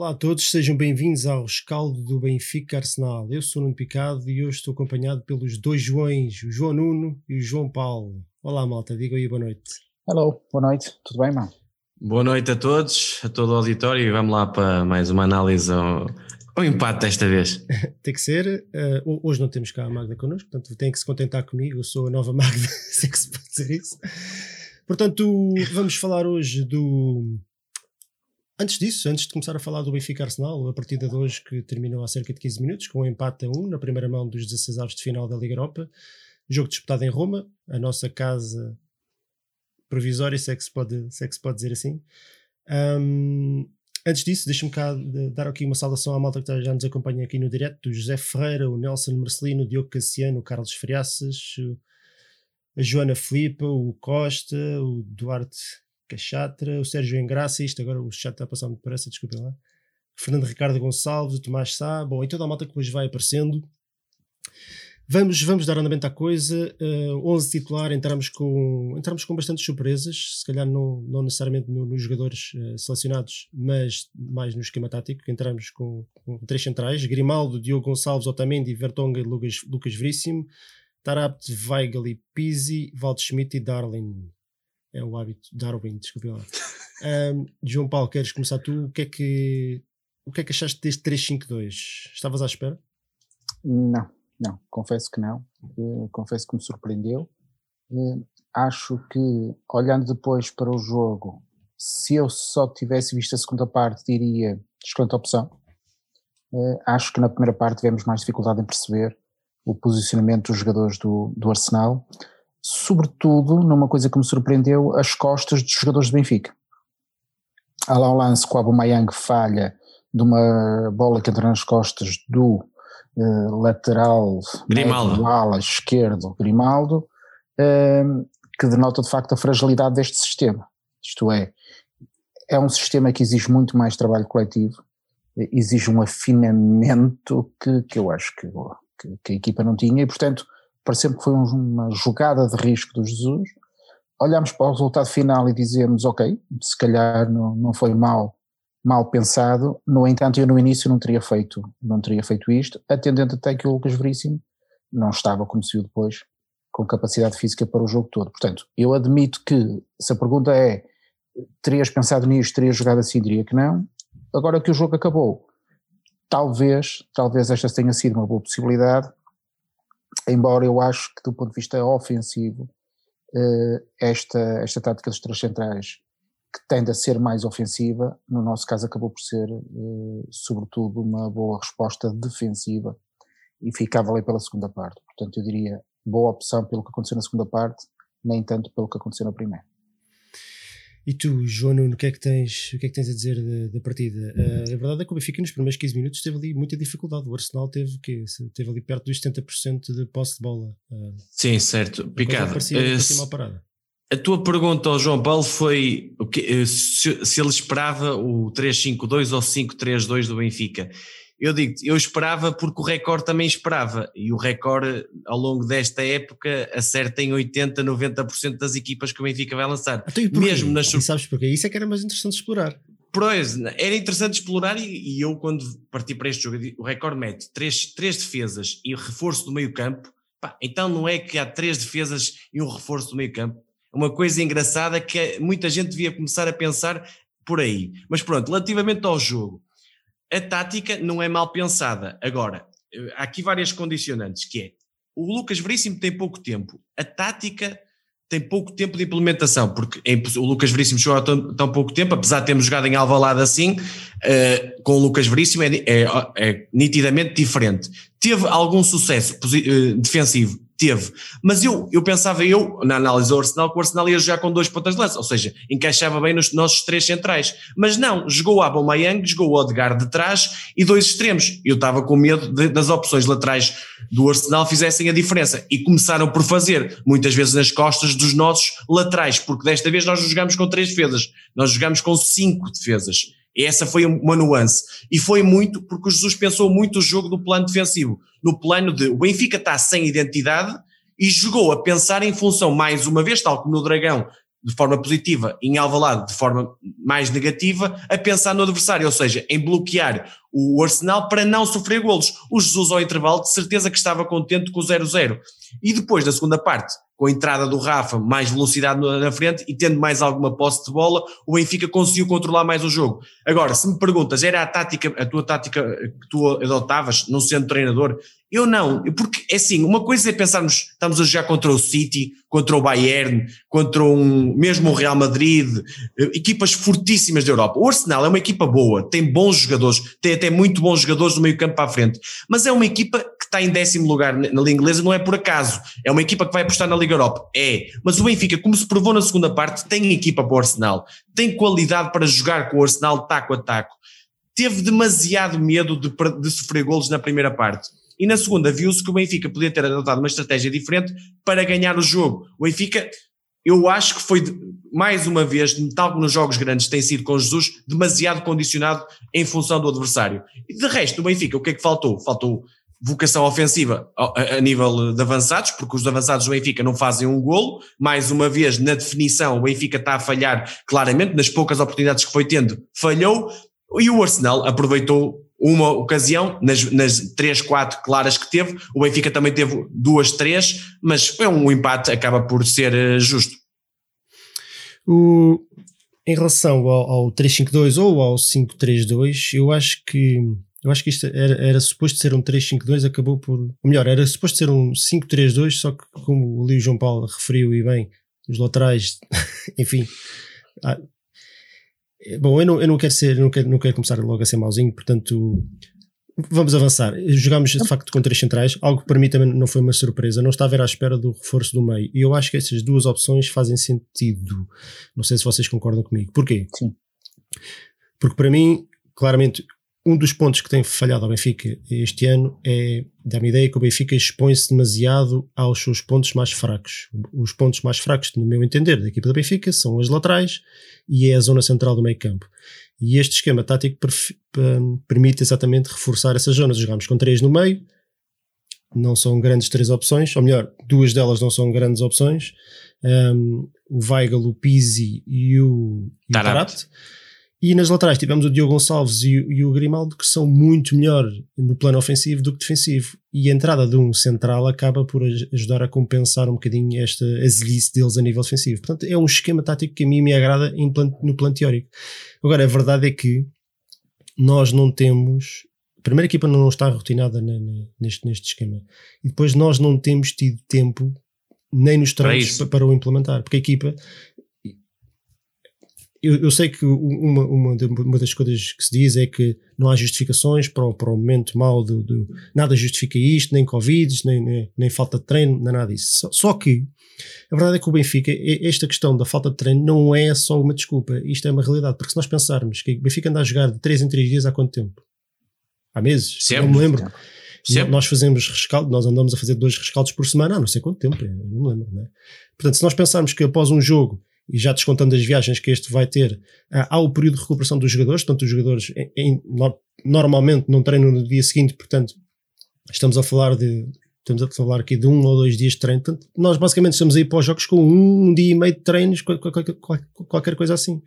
Olá a todos, sejam bem-vindos ao Escaldo do Benfica Arsenal. Eu sou o Nuno Picado e hoje estou acompanhado pelos dois Joões, o João Nuno e o João Paulo. Olá malta, digam aí boa noite. Hello, boa noite, tudo bem, mano? Boa noite a todos, a todo o auditório e vamos lá para mais uma análise ao, ao empate desta vez. Tem que ser, uh, hoje não temos cá a Magda connosco, portanto tem que se contentar comigo, eu sou a nova Magda, se é que se pode dizer isso. Portanto, vamos falar hoje do Antes disso, antes de começar a falar do Benfica Arsenal, a partida de hoje que terminou há cerca de 15 minutos, com um empate a 1 na primeira mão dos 16 avos de final da Liga Europa, jogo disputado em Roma, a nossa casa provisória, se é que se pode, se é que se pode dizer assim. Um, antes disso, deixa-me cá dar aqui uma saudação à malta que já nos acompanha aqui no direto, o José Ferreira, o Nelson Marcelino, o Diogo Cassiano, o Carlos Friaças, a Joana Filipe, o Costa, o Duarte Cachatra, o Sérgio Engraça, isto agora o chat está a passar muito depressa, desculpem lá. Fernando Ricardo Gonçalves, o Tomás Sá, bom, e toda a malta que hoje vai aparecendo. Vamos, vamos dar andamento à coisa. Uh, eh, 11 titular, entramos com, entramos com bastantes surpresas, se calhar não, não necessariamente no, nos jogadores uh, selecionados, mas mais no esquema tático. Entramos com, com três centrais: Grimaldo, Diogo Gonçalves, Otamendi, Vertonga e Lucas, Lucas Veríssimo, Tarabt, Weigel e Pizzi, Waldschmidt e Darling é o hábito Darwin, desculpe lá. Um, João Paulo, queres começar tu? O que é que, o que, é que achaste deste 352? Estavas à espera? Não, não, confesso que não. Uh, confesso que me surpreendeu. Uh, acho que, olhando depois para o jogo, se eu só tivesse visto a segunda parte, diria excelente opção. Uh, acho que na primeira parte tivemos mais dificuldade em perceber o posicionamento dos jogadores do, do Arsenal sobretudo numa coisa que me surpreendeu, as costas dos jogadores do Benfica. Há lá um lance com o Aubameyang falha de uma bola que entra nas costas do uh, lateral Grimaldo. do ala esquerdo Grimaldo, uh, que denota de facto a fragilidade deste sistema. Isto é, é um sistema que exige muito mais trabalho coletivo, exige um afinamento que, que eu acho que, que, que a equipa não tinha e portanto pareceu-me que foi uma jogada de risco do Jesus. Olhamos para o resultado final e dizemos, ok, se calhar não, não foi mal, mal pensado, no entanto eu no início não teria feito, não teria feito isto, atendendo até que o Lucas Veríssimo não estava, como se viu depois, com capacidade física para o jogo todo. Portanto, eu admito que, se a pergunta é, terias pensado nisto, terias jogado assim, diria que não. Agora que o jogo acabou, talvez, talvez esta tenha sido uma boa possibilidade, embora eu acho que do ponto de vista ofensivo, eh, esta, esta tática dos três centrais, que tende a ser mais ofensiva, no nosso caso acabou por ser, eh, sobretudo, uma boa resposta defensiva e ficava ali pela segunda parte. Portanto, eu diria boa opção pelo que aconteceu na segunda parte, nem tanto pelo que aconteceu na primeira. E tu, João Nuno, o que é que tens, o que é que tens a dizer da, partida? Uh, a verdade é que o Benfica nos primeiros 15 minutos teve ali muita dificuldade. O Arsenal teve, que, teve ali perto dos 70% de posse de bola. Uh, Sim, certo. Picado. Uh, a tua pergunta ao João Paulo foi o que, se, se ele esperava o 3-5-2 ou 5-3-2 do Benfica eu digo eu esperava porque o Record também esperava, e o Record ao longo desta época acerta em 80, 90% das equipas que o Benfica vai lançar. Então, Mesmo nas... E sabes porquê? Isso é que era mais interessante explorar. Pois, era interessante explorar e, e, eu quando parti para este jogo, o Record mete três, três defesas e reforço do meio campo, pá, então não é que há três defesas e um reforço do meio campo. Uma coisa engraçada que muita gente devia começar a pensar por aí. Mas pronto, relativamente ao jogo, a tática não é mal pensada. Agora, há aqui várias condicionantes, que é, o Lucas Veríssimo tem pouco tempo, a tática tem pouco tempo de implementação, porque é o Lucas Veríssimo chegou há tão, tão, pouco tempo, apesar de termos jogado em Alvalade assim, uh, com o Lucas Veríssimo é, é, é, nitidamente diferente. Teve algum sucesso uh, defensivo? Teve. Mas eu, eu pensava, eu, na análise do Arsenal, que o Arsenal ia jogar com dois pontas de lança, ou seja, encaixava bem nos nossos três centrais. Mas não, jogou Aubameyang, jogou o Odegaard de trás e dois extremos. Eu estava com medo de, das opções laterais do Arsenal fizessem a diferença. E começaram por fazer, muitas vezes nas costas dos nossos laterais, porque desta vez nós jogamos com três defesas, nós jogamos com cinco defesas. Essa foi uma nuance. E foi muito porque o Jesus pensou muito o jogo do plano defensivo. No plano de o Benfica está sem identidade e jogou a pensar em função, mais uma vez, tal como no Dragão, de forma positiva, em Alvalade de forma mais negativa, a pensar no adversário, ou seja, em bloquear o Arsenal para não sofrer golos. O Jesus ao intervalo de certeza que estava contente com o 0-0. E depois da segunda parte, com a entrada do Rafa, mais velocidade na frente e tendo mais alguma posse de bola, o Benfica conseguiu controlar mais o jogo. Agora, se me perguntas, era a tática, a tua tática que tu adotavas, não sendo treinador? Eu não, porque é assim, uma coisa é pensarmos, estamos a jogar contra o City, contra o Bayern, contra um, mesmo o Real Madrid, eh, equipas fortíssimas da Europa. O Arsenal é uma equipa boa, tem bons jogadores, tem até muito bons jogadores no meio campo para a frente, mas é uma equipa que está em décimo lugar na Liga Inglesa, não é por acaso, é uma equipa que vai apostar na Liga Europa, é, mas o Benfica, como se provou na segunda parte, tem equipa para o Arsenal, tem qualidade para jogar com o Arsenal taco a taco, teve demasiado medo de, de sofrer golos na primeira parte e na segunda viu-se que o Benfica podia ter adotado uma estratégia diferente para ganhar o jogo. O Benfica, eu acho que foi, mais uma vez, tal como nos jogos grandes tem sido com Jesus, demasiado condicionado em função do adversário. E de resto, o Benfica, o que é que faltou? Faltou vocação ofensiva a, nível de avançados, porque os avançados do Benfica não fazem um golo. Mais uma vez, na definição, o Benfica está a falhar claramente, nas poucas oportunidades que foi tendo, falhou. E o Arsenal aproveitou uma ocasião, nas, nas três, quatro claras que teve, o Benfica também teve duas, três, mas é um empate, acaba por ser eh, justo. O, em relação ao, ao 3-5-2 ou ao 5-3-2, eu acho que eu acho que isto era, era suposto ser um 3-5-2, acabou por. Ou melhor, era suposto ser um 5-3-2, só que, como o Lio João Paulo referiu e bem, os laterais, enfim, ah, bom, eu não, eu não quero ser, não quero, não quero começar logo a ser mauzinho, portanto, vamos avançar. Jogámos de facto com três centrais, algo que para mim também não foi uma surpresa. Não estava à espera do reforço do meio. E eu acho que essas duas opções fazem sentido. Não sei se vocês concordam comigo. Porquê? Sim. Porque para mim, claramente, um dos pontos que tem falhado ao Benfica este ano é, dá-me ideia que o Benfica expõe-se demasiado aos seus pontos mais fracos. Os pontos mais fracos, no meu entender, da equipa do Benfica são as laterais e é a zona central do meio campo. E este esquema tático permite exatamente reforçar essas zonas. Jogamos com três no meio, não são grandes três opções, ou melhor, duas delas não são grandes opções. Um, o Weigl, o Pizzi e o, o Tarat. E nas laterais tivemos o Diogo Gonçalves e, e, o Grimaldo que são muito melhor no plano ofensivo do que defensivo. E a entrada de um central acaba por ajudar a compensar um bocadinho esta azelice deles a nível defensivo. Portanto, é um esquema tático que a mim me agrada plano, no plano teórico. Agora, a verdade é que nós não temos. A primeira equipa não está rotinada neste, neste esquema. E depois nós não temos tido tempo nem nos treinos para, para, o implementar. Porque a equipa eu, eu, sei que uma, uma, uma, das coisas que se diz é que não há justificações para o, para o momento mau do, do, nada justifica isto, nem Covid, nem, nem, nem, falta de treino, nem nada disso. Só, só, que a verdade é que o Benfica, esta questão da falta de treino não é só uma desculpa, isto é uma realidade, porque se nós pensarmos que o Benfica anda a jogar de 3 em 3 dias há quanto tempo? Há meses? Sempre. Não me lembro. Sempre. Nós fazemos rescaldo, nós andamos a fazer dois rescaldos por semana, há não sei quanto tempo, não me lembro. Não é? Portanto, se nós pensarmos que após um jogo e já descontando as viagens que este vai ter, há o período de recuperação dos jogadores, portanto, os jogadores em, em, normalmente não treinam no dia seguinte, portanto, estamos a falar de estamos a falar aqui de um ou dois dias de treino. Portanto, nós basicamente estamos aí para os jogos com um dia e meio de treinos, qualquer, qualquer coisa assim.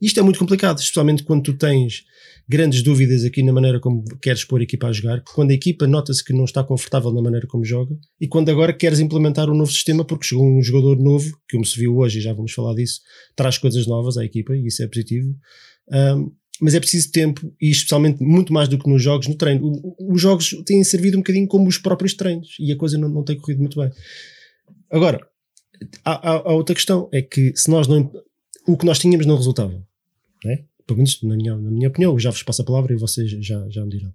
Isto é muito complicado, especialmente quando tu tens grandes dúvidas aqui na maneira como queres pôr a equipa a jogar, quando a equipa nota-se que não está confortável na maneira como joga e quando agora queres implementar um novo sistema porque chegou um jogador novo, que como se viu hoje e já vamos falar disso, traz coisas novas à equipa e isso é positivo. Um, mas é preciso tempo e especialmente muito mais do que nos jogos, no treino. Os jogos têm servido um bocadinho como os próprios treinos e a coisa não, não tem corrido muito bem. Agora, há, há, há outra questão, é que se nós não. O que nós tínhamos não resultava. Não é? pelo menos na minha, na minha opinião, já vos passo a palavra e vocês já, já me dirão.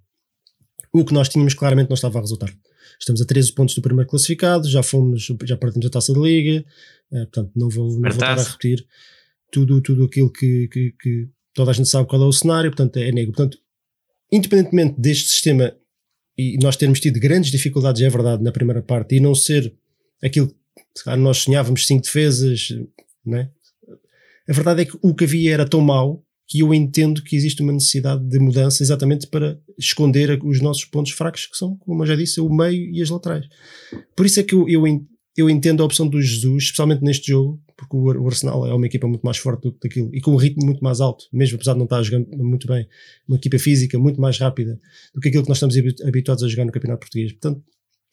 O que nós tínhamos claramente não estava a resultar. Estamos a 13 pontos do primeiro classificado, já fomos, já perdemos a taça de liga, é, portanto, não vou, não voltar a repetir tudo, tudo aquilo que, que, que, toda a gente sabe qual é o cenário, portanto, é negro. Portanto, independentemente deste sistema e nós termos tido grandes dificuldades, é verdade, na primeira parte, e não ser aquilo que nós sonhávamos cinco defesas, não é? A verdade é que o que havia era tão mau que eu entendo que existe uma necessidade de mudança exatamente para esconder os nossos pontos fracos, que são, como eu já disse, o meio e as laterais. Por isso é que eu, eu, eu entendo a opção do Jesus, especialmente neste jogo, porque o Arsenal é uma equipa muito mais forte do que aquilo e com um ritmo muito mais alto, mesmo apesar de não estar jogando muito bem, uma equipa física muito mais rápida do que aquilo que nós estamos habituados a jogar no Campeonato Português. Portanto,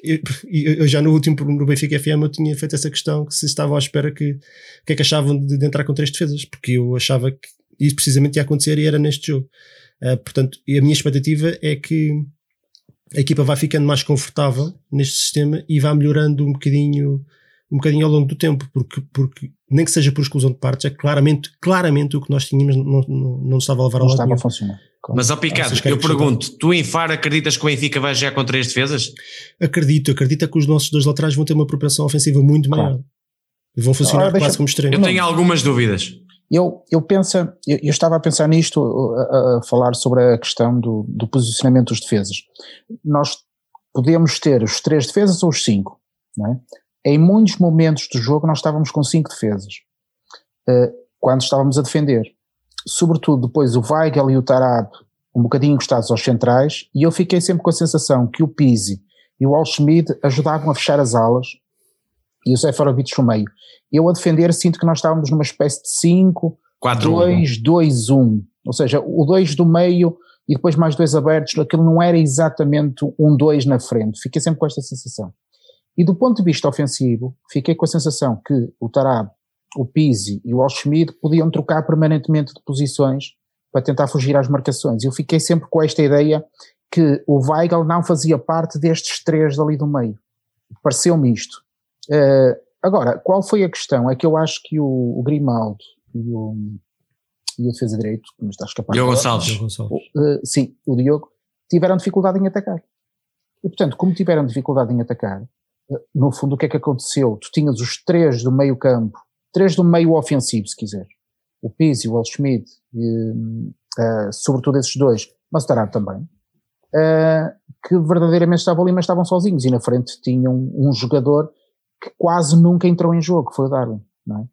eu, eu, já no último no Benfica FM eu tinha feito essa questão que se estavam à espera que o que é que achavam de, de, entrar com três defesas, porque eu achava que isso precisamente ia acontecer e era neste jogo. Uh, portanto, a minha expectativa é que a equipa vai ficando mais confortável neste sistema e vai melhorando um bocadinho um bocadinho ao longo do tempo, porque, porque nem que seja por exclusão de partes, é claramente, claramente o que nós tínhamos não, não, não estava a levar não a lado estava nenhum. a funcionar. Mas, ó Picado, eu pergunto, tu em Faro acreditas que o Benfica vai já com três defesas? Acredito, acredito que os nossos dois laterais vão ter uma propensão ofensiva muito maior. Claro. E vão funcionar Ora, quase como extremo. Eu tenho algumas dúvidas. Eu, eu penso, eu, eu estava a pensar nisto, a, a- a falar sobre a questão do, do posicionamento dos defesas. Nós podemos ter os três defesas ou os cinco, não é? Em muitos momentos do jogo nós estávamos com cinco defesas, eh, quando estávamos a defender. Sobretudo depois o Weigel e o Tarab um bocadinho encostados aos centrais, e eu fiquei sempre com a sensação que o Pizzi e o Alschmid ajudavam a fechar as alas e o Seferovic no meio. Eu a defender sinto que nós estávamos numa espécie de 5, 4 2, 2, 1. Ou seja, o 2 do meio e depois mais dois abertos, aquilo não era exatamente um 2 na frente. Fiquei sempre com esta sensação. E do ponto de vista ofensivo, fiquei com a sensação que o Tarab, o Pizzi e o Alschmid podiam trocar permanentemente de posições para tentar fugir às marcações. Eu fiquei sempre com esta ideia que o Weigl não fazia parte destes três dali do meio. Pareceu-me isto. Eh, agora, qual foi a questão? É que eu acho que o, o Grimaldo e o, e o defesa direito, que me está a escapar. Diogo Gonçalves. Uh, sim, o Diogo, tiveram dificuldade em atacar. E portanto, como tiveram dificuldade em atacar, uh, no fundo o que é que aconteceu? Tu tinhas os três do meio campo, três do meio ofensivo, se quiser. O Pizzi, o Alschmidt, uh, sobretudo esses dois, mas o Tarab também, uh, que verdadeiramente estavam ali, mas estavam sozinhos. E na frente tinham um jogador que quase nunca entrou em jogo, que foi o Darwin. É?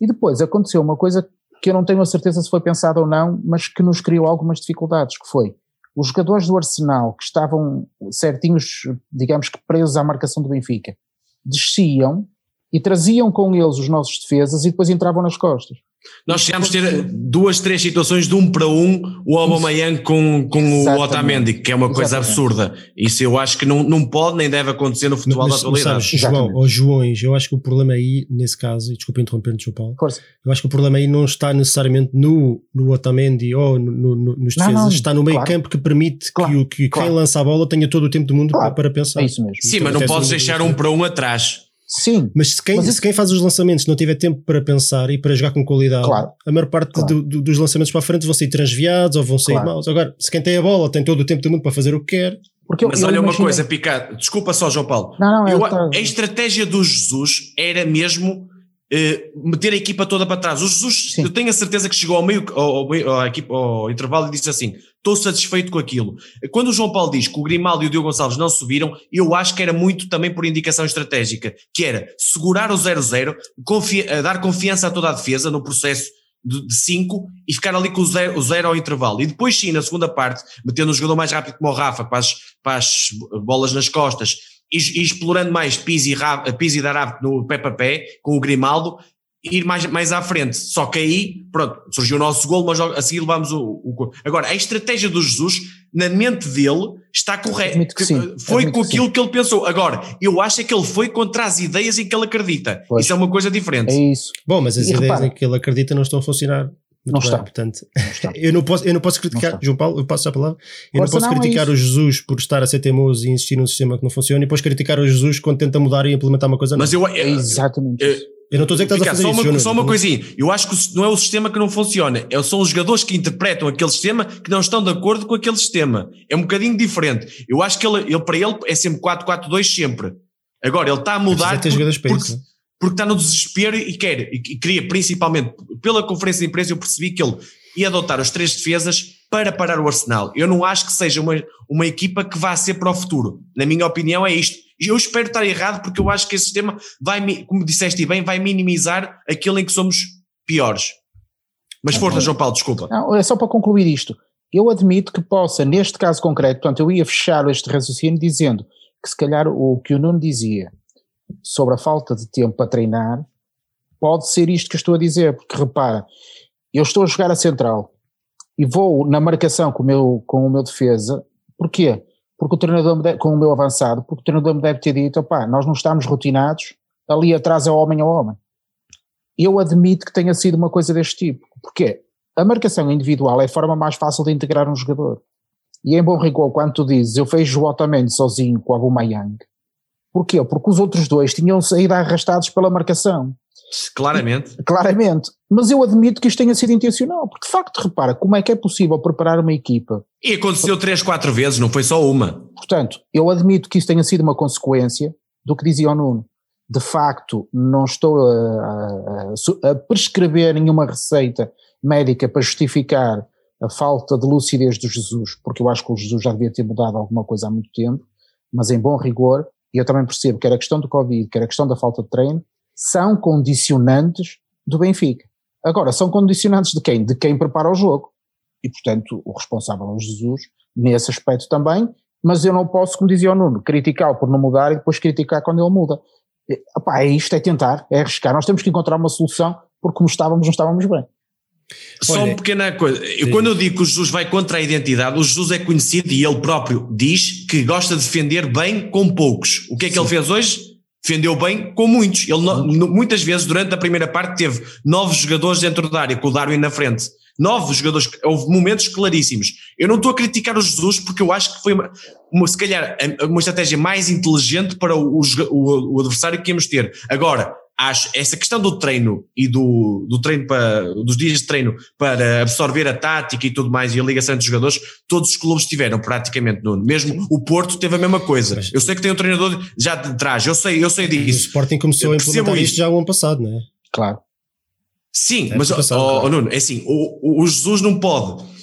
E depois aconteceu uma coisa que eu não tenho a certeza se foi pensado ou não, mas que nos criou algumas dificuldades, que foi os jogadores do Arsenal que estavam certinhos, digamos que presos à marcação do Benfica, desciam e traziam com eles os nossos defesas e depois entravam nas costas. Nós chegámos a ter duas, três situações de um para um, o Aubameyang com, com o. Otamendi, que é uma coisa Exatamente. absurda. Isso eu acho que não, não pode nem deve acontecer no futebol Mas, da atualidade. sabes, João, ou Joões, eu acho que o problema aí, nesse caso, e desculpa interromper-te, João Paulo, Força. eu acho que o problema aí não está necessariamente no, no Otamendi ou no, no- no- nos Não, defesas, não, está no meio claro. campo que permite Claro, que, o, que claro. quem lança a bola tenha todo o tempo do mundo Claro. para, para pensar. É isso mesmo. Sim, mas não podes deixar um para um atrás. Sim, Mas se quem, Mas se isso- quem faz os lançamentos não tiver tempo para pensar e para jogar com qualidade, Claro. a maior parte Claro. do- do- dos lançamentos para a frente vão sair transviados ou vão sair Claro. maus. Agora, se quem tem a bola tem todo o tempo do mundo para fazer o que quer, porque eu- Mas eu olha uma imagino- coisa, Picado, desculpa só, João Paulo. Não, não, Eu- eu tá- a estratégia do Jesus era mesmo eh, meter a equipa toda para trás. O Jesus, Sim. eu tenho a certeza que chegou ao meio, ao, ao à equipa- ao intervalo e disse assim: estou satisfeito com aquilo. Quando o João Paulo diz que o Grimaldo e o Diogo Gonçalves não subiram, eu acho que era muito também por indicação estratégica, que era segurar o 0-0, confi- eh, dar confiança a toda a defesa no processo de 5 e ficar ali com o zero, o zero ao intervalo. E depois sim, na segunda parte, metendo o jogador mais rápido como o Rafa para as, para as bolas nas costas e, e explorando mais Pizzi, e Pizzi e Darab no pé a pé, com o Grimaldo, ir mais, mais à frente. Só que aí, pronto, surgiu o nosso gol, mas a seguir levámos o, o. Agora, a estratégia do Jesus, na mente dele, está correta. Sim, Foi com que aquilo que ele pensou. Agora, eu acho é que ele foi contra as ideias em que ele acredita. Pois. Isso é uma coisa diferente. É isso. bom, mas as E ideias repara- em que ele acredita não estão a funcionar. Muito Não bem, está. Portanto, Não está. eu não posso, eu não posso criticar, está. João Paulo, eu passo a palavra. Eu Força, não posso não, é criticar isso. o Jesus por estar a ser teimoso e insistir num sistema que não funciona e depois criticar o Jesus quando tenta mudar e implementar uma coisa Mas eu, É exatamente eh, isso. Eu não estou a dizer que estás a fazer só isso. uma, Jonas. só uma coisinha, eu acho que o- não é o sistema que não funciona, é, são os jogadores que interpretam aquele sistema que não estão de acordo com aquele sistema. É um bocadinho diferente. Eu acho que ele, ele para ele é sempre 4-4-2 sempre. Agora, ele está a mudar por- porque, isso, né? Porque está no desespero e quer, e, queria principalmente, pela conferência de imprensa eu percebi que ele ia adotar as três defesas para parar o Arsenal. Eu não acho que seja uma, uma equipa que vá ser para o futuro. Na minha opinião é isto. Eu espero estar errado porque eu acho que esse sistema vai, como disseste bem, vai minimizar aquilo em que somos piores. Mas força, João Paulo, desculpa. Não, é só para concluir isto. Eu admito que possa, neste caso concreto, portanto, eu ia fechar este raciocínio dizendo que se calhar o que o Nuno dizia sobre a falta de tempo para treinar pode ser isto que estou a dizer, porque repara, eu estou a jogar a central e vou na marcação com o meu, com o meu defesa, porquê? Porque o treinador, deve, com o meu avançado, porque o treinador me deve ter dito, opá, nós não estamos rotinados, ali atrás é homem a homem. Eu admito que tenha sido uma coisa deste tipo, porque a marcação individual é a forma mais fácil de integrar um jogador. E em bom rigor, quando tu dizes, eu vejo o Otamendi sozinho com o Aubameyang, porquê? Porque os outros dois tinham saído arrastados pela marcação. Claramente. E, claramente. Mas eu admito que isto tenha sido intencional, porque de facto, repara, como é que é possível preparar uma equipa? E aconteceu três, quatro vezes, não foi só uma. Portanto, eu admito que isso tenha sido uma consequência do que dizia o Nuno. De facto, não estou a, a, a prescrever nenhuma receita médica para justificar a falta de lucidez do Jesus, porque eu acho que o Jesus já devia ter mudado alguma coisa há muito tempo, mas em bom rigor, e eu também percebo que era a questão do Covid, que era a questão da falta de treino, são condicionantes do Benfica. Agora, são condicionantes de quem? De quem prepara o jogo. E, portanto, o responsável é o Jesus, nesse aspecto também, mas eu não posso, como dizia o Nuno, criticá-lo por não mudar e depois criticar quando ele muda. E, opá, é isto, é tentar, é arriscar. Nós temos que encontrar uma solução, porque como estávamos, não estávamos bem. Só uma pequena coisa. Eu, quando eu digo que o Jesus vai contra a identidade, o Jesus é conhecido e ele próprio diz que gosta de defender bem com poucos. O que é que sim. ele fez hoje? Defendeu bem com muitos. Ele muitas vezes, durante a primeira parte, teve nove jogadores dentro da área, com o Darwin na frente. Nove jogadores, houve momentos claríssimos. Eu não estou a criticar o Jesus porque eu acho que foi, uma, uma se calhar, uma estratégia mais inteligente para o, o, o adversário que íamos ter. Agora, acho essa questão do treino e do, do treino para, dos dias de treino para absorver a tática e tudo mais e a ligação entre os jogadores, todos os clubes tiveram praticamente, Nuno. Mesmo o Porto teve a mesma coisa. Mas, eu sei que tem um treinador já de trás, eu sei, eu sei disso. O Sporting começou a implementar isto já o ano passado, não é? Claro. Sim, é mas, passado, oh, oh, Nuno, é assim, o, o Jesus não pode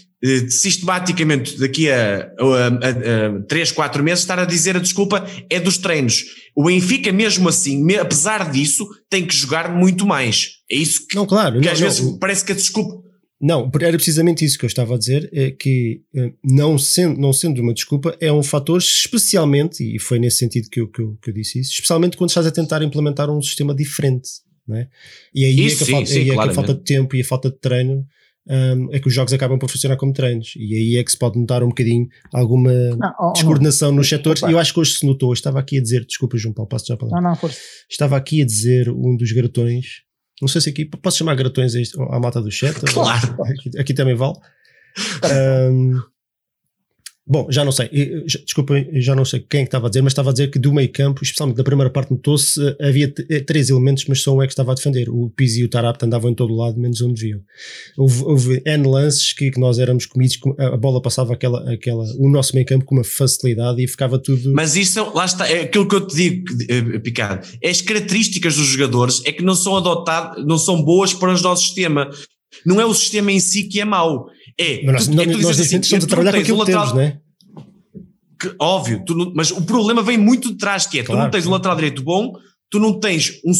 sistematicamente daqui a, a, a, a 3, 4 meses estar a dizer a desculpa é dos treinos. O Benfica, mesmo assim, me, apesar disso, tem que jogar muito mais. É isso que, não, claro, que não, às não, vezes não. parece que a desculpa. Não, era precisamente isso que eu estava a dizer, é que eh, não sendo, não sendo uma desculpa, é um fator especialmente, e foi nesse sentido que eu, que eu, que eu disse isso, especialmente quando estás a tentar implementar um sistema diferente. Não é? E aí isso, é, que a, sim, falta, sim, aí é que a falta de tempo e a falta de treino um, é que os jogos acabam por funcionar como treinos e aí é que se pode notar um bocadinho alguma não, oh, descoordenação nos setores e eu acho que hoje se notou, estava aqui a dizer, desculpa João Paulo, passo já para lá. Não, não, força. Estava aqui a dizer um dos gratões, não sei se aqui, posso chamar gratões à mata do chat? Claro. Aqui, aqui também vale. Um, Bom, já não sei, desculpem, já não sei quem é que estava a dizer, mas estava a dizer que do meio campo, especialmente da primeira parte, notou-se, eh, havia eh, três elementos, mas só um é que estava a defender. O Pizzi e o Tarapta andavam em todo lado, menos onde deviam. Houve, houve N lances que, que, nós éramos comidos, a bola passava aquela, aquela, o nosso meio campo com uma facilidade e ficava tudo. Mas isso, lá está, é aquilo que eu te digo, eh, Picado, é as características dos jogadores é que não são adotadas, não são boas para o nosso sistema. Não é o sistema em si que é mau é, mas nós, tu, é, nós assim, estamos a trabalhar com aquilo que temos, não é? Que, óbvio, não, mas o problema vem muito de trás, que é, claro, tu não tens um lateral direito bom, tu não tens um,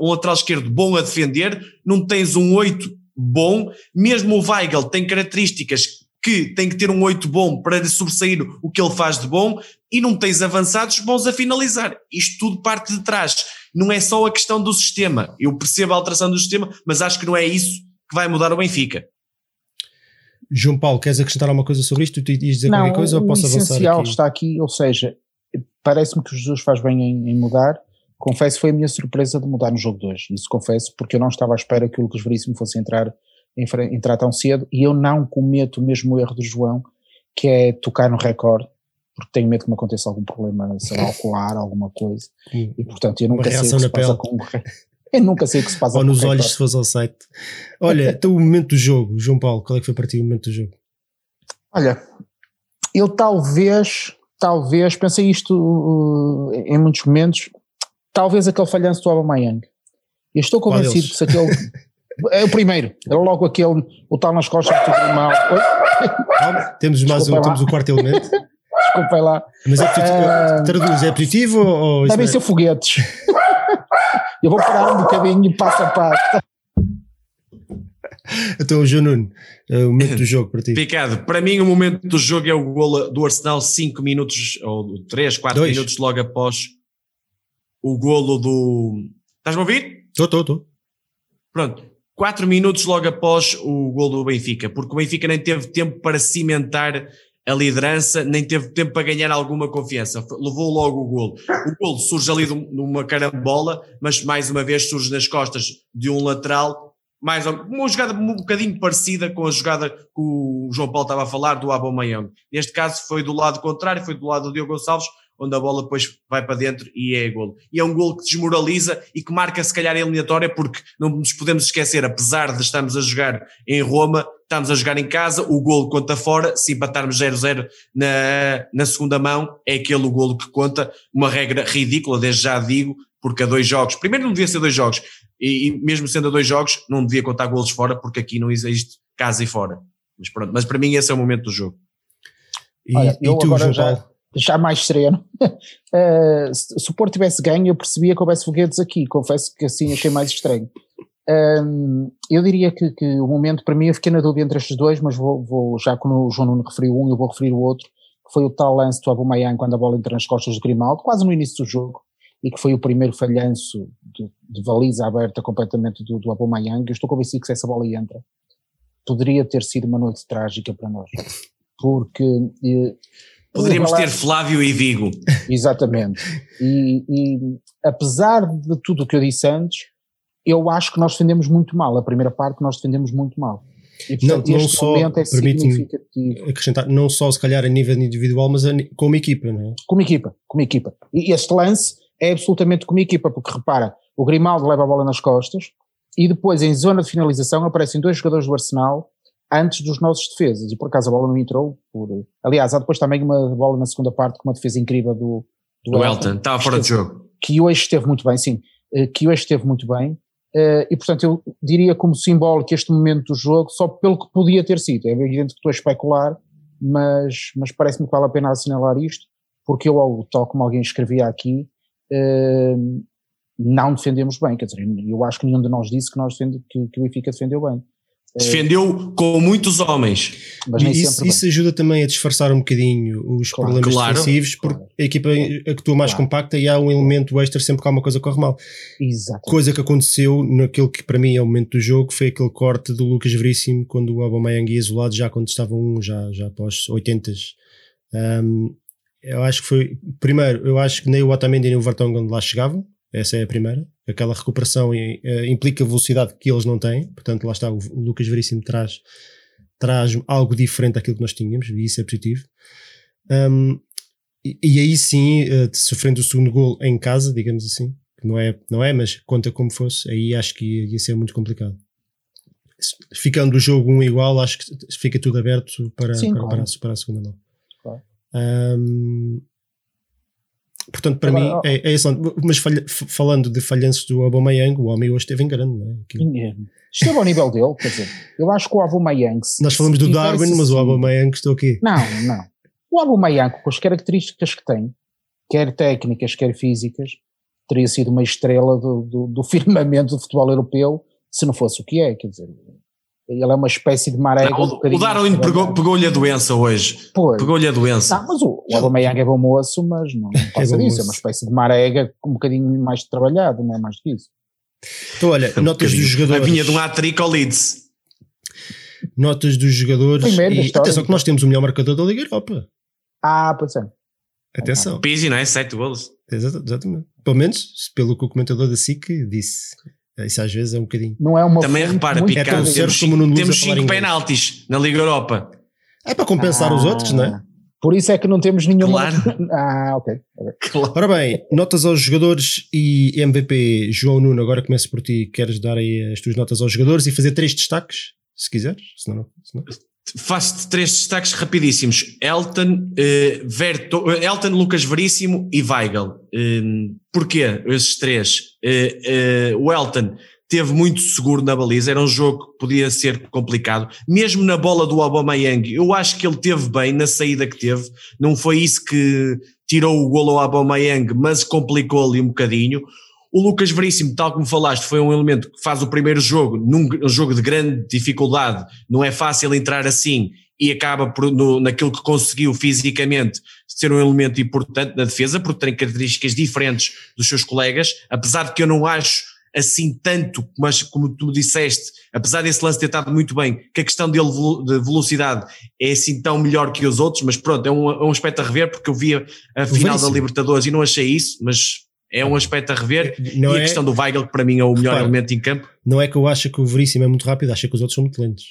um lateral esquerdo bom a defender, não tens um 8 bom, mesmo o Weigel tem características que tem que ter um 8 bom para sobressair o que ele faz de bom e não tens avançados bons a finalizar. Isto tudo parte de trás. Não é só a questão do sistema. Eu percebo a alteração do sistema, mas acho que não é isso que vai mudar o Benfica. João Paulo, queres acrescentar alguma coisa sobre isto? Tu ias dizer não, qualquer coisa ou posso avançar? O essencial está aqui, ou seja, parece-me que Jesus faz bem em, em, mudar. Confesso, foi a minha surpresa de mudar no jogo 2. Isso confesso, porque eu não estava à espera que o Lucas Veríssimo fosse entrar, entrar tão cedo e eu não cometo o mesmo erro do João, que é tocar no recorde, porque tenho medo que me aconteça algum problema, sei lá, ocular, alguma coisa. E portanto, eu nunca sei o que se passa com o eu nunca sei o que se passa. Ou nos olhos se fosse ao site. Olha, então o momento do jogo, João Paulo, qual é que foi para ti o momento do jogo? Olha, eu talvez, talvez, pensei isto uh, em muitos momentos, talvez aquele falhanço do Aubameyang. Eu estou convencido que se aquele... é o primeiro, é logo aquele, o tal nas costas do mal. Temos mais um, temos o quarto elemento. Desculpem lá. Mas é positivo, uh, traduz, é positivo ou... Devem é? ser foguetes. Eu vou parar um bocadinho passo a passo. Então, João Nuno, é o momento do jogo para ti. Picado, para mim o momento do jogo é o gol do Arsenal 5 minutos, ou 3, 4 Dois. minutos logo após o golo do... Estás-me a ouvir? Estou, estou, estou. Pronto, quatro minutos logo após o gol do Benfica, porque o Benfica nem teve tempo para cimentar a liderança, nem teve tempo para ganhar alguma confiança. Levou logo o gol. O gol surge ali numa carambola, mas mais uma vez surge nas costas de um lateral. Mais uma jogada um bocadinho parecida com a jogada que o João Paulo estava a falar do Aubameyang. Neste caso foi do lado contrário, foi do lado do Diogo Gonçalves, onde a bola depois vai para dentro e é golo. E é um golo que desmoraliza e que marca se calhar a eliminatória, porque não nos podemos esquecer, apesar de estarmos a jogar em Roma, estamos a jogar em casa, o golo conta fora, se empatarmos 0-0 na, na segunda mão, é aquele golo que conta, uma regra ridícula, desde já digo, porque a dois jogos, primeiro não devia ser dois jogos, e, e mesmo sendo a dois jogos, não devia contar golos fora, porque aqui não existe casa e fora. Mas pronto, mas para mim esse é o momento do jogo. E, Olha, e tu, João já... Já mais sereno. Uh, se o Porto tivesse ganho, eu percebia que houvesse foguetes aqui, confesso que assim achei mais estranho. Um, eu diria que, que, o momento, para mim, eu fiquei na dúvida entre estes dois, mas vou, vou já como o João Nuno referiu um, eu vou referir o outro, que foi o tal lance do Abumayan quando a bola entra nas costas do Grimaldo, quase no início do jogo, e que foi o primeiro falhanço de, de baliza aberta completamente do, do Abumayan. Eu estou convencido que se essa bola entra, poderia ter sido uma noite trágica para nós, porque eh, Poderíamos ter Flávio e Vigo. Exatamente. E, e, apesar de tudo o que eu disse antes, eu acho que nós defendemos muito mal. A primeira parte nós defendemos muito mal. E, portanto, não, não só, é significativo. acrescentar, não só se calhar a nível individual, mas a, como equipa, não é? Como equipa, como equipa. E este lance é absolutamente como equipa, porque repara, o Grimaldo leva a bola nas costas e depois em zona de finalização aparecem dois jogadores do Arsenal antes dos nossos defesas, e por acaso a bola não entrou. Por, aliás, há depois também uma bola na segunda parte com uma defesa incrível do, do, do Elton, estava fora de jogo. Que hoje esteve muito bem, sim, eh, que hoje esteve muito bem, eh, e portanto eu diria como simbólico este momento do jogo, só pelo que podia ter sido, é evidente que estou a especular, mas, mas parece-me que vale a pena assinalar isto, porque eu, tal como alguém escrevia aqui, eh, não defendemos bem, quer dizer, eu acho que nenhum de nós disse que, nós defende, que, que o Benfica defendeu bem. Defendeu com muitos homens. Mas nem isso, isso ajuda também a disfarçar um bocadinho os claro, problemas claro, defensivos, porque claro. a equipa atua mais claro. compacta e há um elemento extra sempre que há uma coisa corre mal. Exato. Coisa que aconteceu naquele que para mim é o momento do jogo, foi aquele corte do Lucas Veríssimo quando o Aubameyang ia isolado, já quando estava um, já, já após 80 um, eu acho que foi, primeiro, eu acho que nem o Otamendi nem o Vertonghen lá chegavam, essa é a primeira. Aquela recuperação uh, implica velocidade que eles não têm. Portanto, lá está, o, o Lucas Veríssimo traz, traz algo diferente daquilo que nós tínhamos, e isso é positivo. Um, e, e, aí sim, uh, sofrendo o segundo gol em casa, digamos assim, não é, não é, mas conta como fosse, aí acho que ia, ia ser muito complicado. Ficando o jogo um igual, acho que fica tudo aberto para, sim, para, claro. para, para, a segunda mão. Claro. Um, Portanto, para Agora, mim é, é excelente. Mas falha, falando de falhanços do Aubameyang, o homem hoje esteve em grande, não é? Esteve ao nível dele, quer dizer, eu acho que o Aubameyang... Nós falamos do Darwin, mas o Aubameyang estou aqui. Não, não. O Aubameyang, com as características que tem, quer técnicas, quer físicas, teria sido uma estrela do, do, do firmamento do futebol europeu, se não fosse o que é, quer dizer, ele é uma espécie de maré. Não, um o Darwin pegou-lhe a doença hoje. Pegou-lhe a doença. Não, mas o, o Aubameyang é bom moço, mas não, não passa é disso. É uma espécie de marega com um bocadinho mais trabalhado, não é mais do que isso. Então, olha, é um notas dos jogadores. A vinha de um hat-trick ao Leeds. Notas dos jogadores. Primeiro e, atenção que nós temos o melhor marcador da Liga Europa. Ah, pois é. Atenção. Pizzi, não é? Sete golos. Exatamente. Pelo menos, pelo que o comentador da SIC disse. Isso às vezes é um bocadinho. Não é uma Também repara, Picado, é temos, cinco, temos cinco penaltis na Liga Europa. É para compensar ah, os outros, não é? Por isso é que não temos nenhuma. Claro. ah, ok. Claro. Ora bem, notas aos jogadores e MVP. João Nuno, agora começo por ti. Queres dar aí as tuas notas aos jogadores e fazer três destaques, se quiseres? Senão, não, senão. Faço três destaques rapidíssimos. Elton, eh, Verto, eh, Elton, Lucas Veríssimo e Weigl. Eh, porquê esses três? Eh, eh, o Elton teve muito seguro na baliza, era um jogo que podia ser complicado. Mesmo na bola do Aubameyang, eu acho que ele teve bem na saída que teve. Não foi isso que tirou o golo ao Aubameyang, mas complicou ali um bocadinho. O Lucas Veríssimo, tal como falaste, foi um elemento que faz o primeiro jogo, num jogo de grande dificuldade, não é fácil entrar assim e acaba por, no, naquilo que conseguiu fisicamente ser um elemento importante na defesa, porque tem características diferentes dos seus colegas, apesar de que eu não acho assim tanto, mas como tu disseste, apesar desse lance ter estado muito bem, que a questão dele de velocidade é assim tão melhor que os outros, mas pronto, é um, é um aspecto a rever, porque eu vi a, a final da Libertadores e não achei isso, mas é um aspecto a rever. Não e a é... questão do Weigl, que para mim é o melhor Repara, elemento em campo. Não é que eu acho que o Veríssimo é muito rápido, acho que os outros são muito lentos.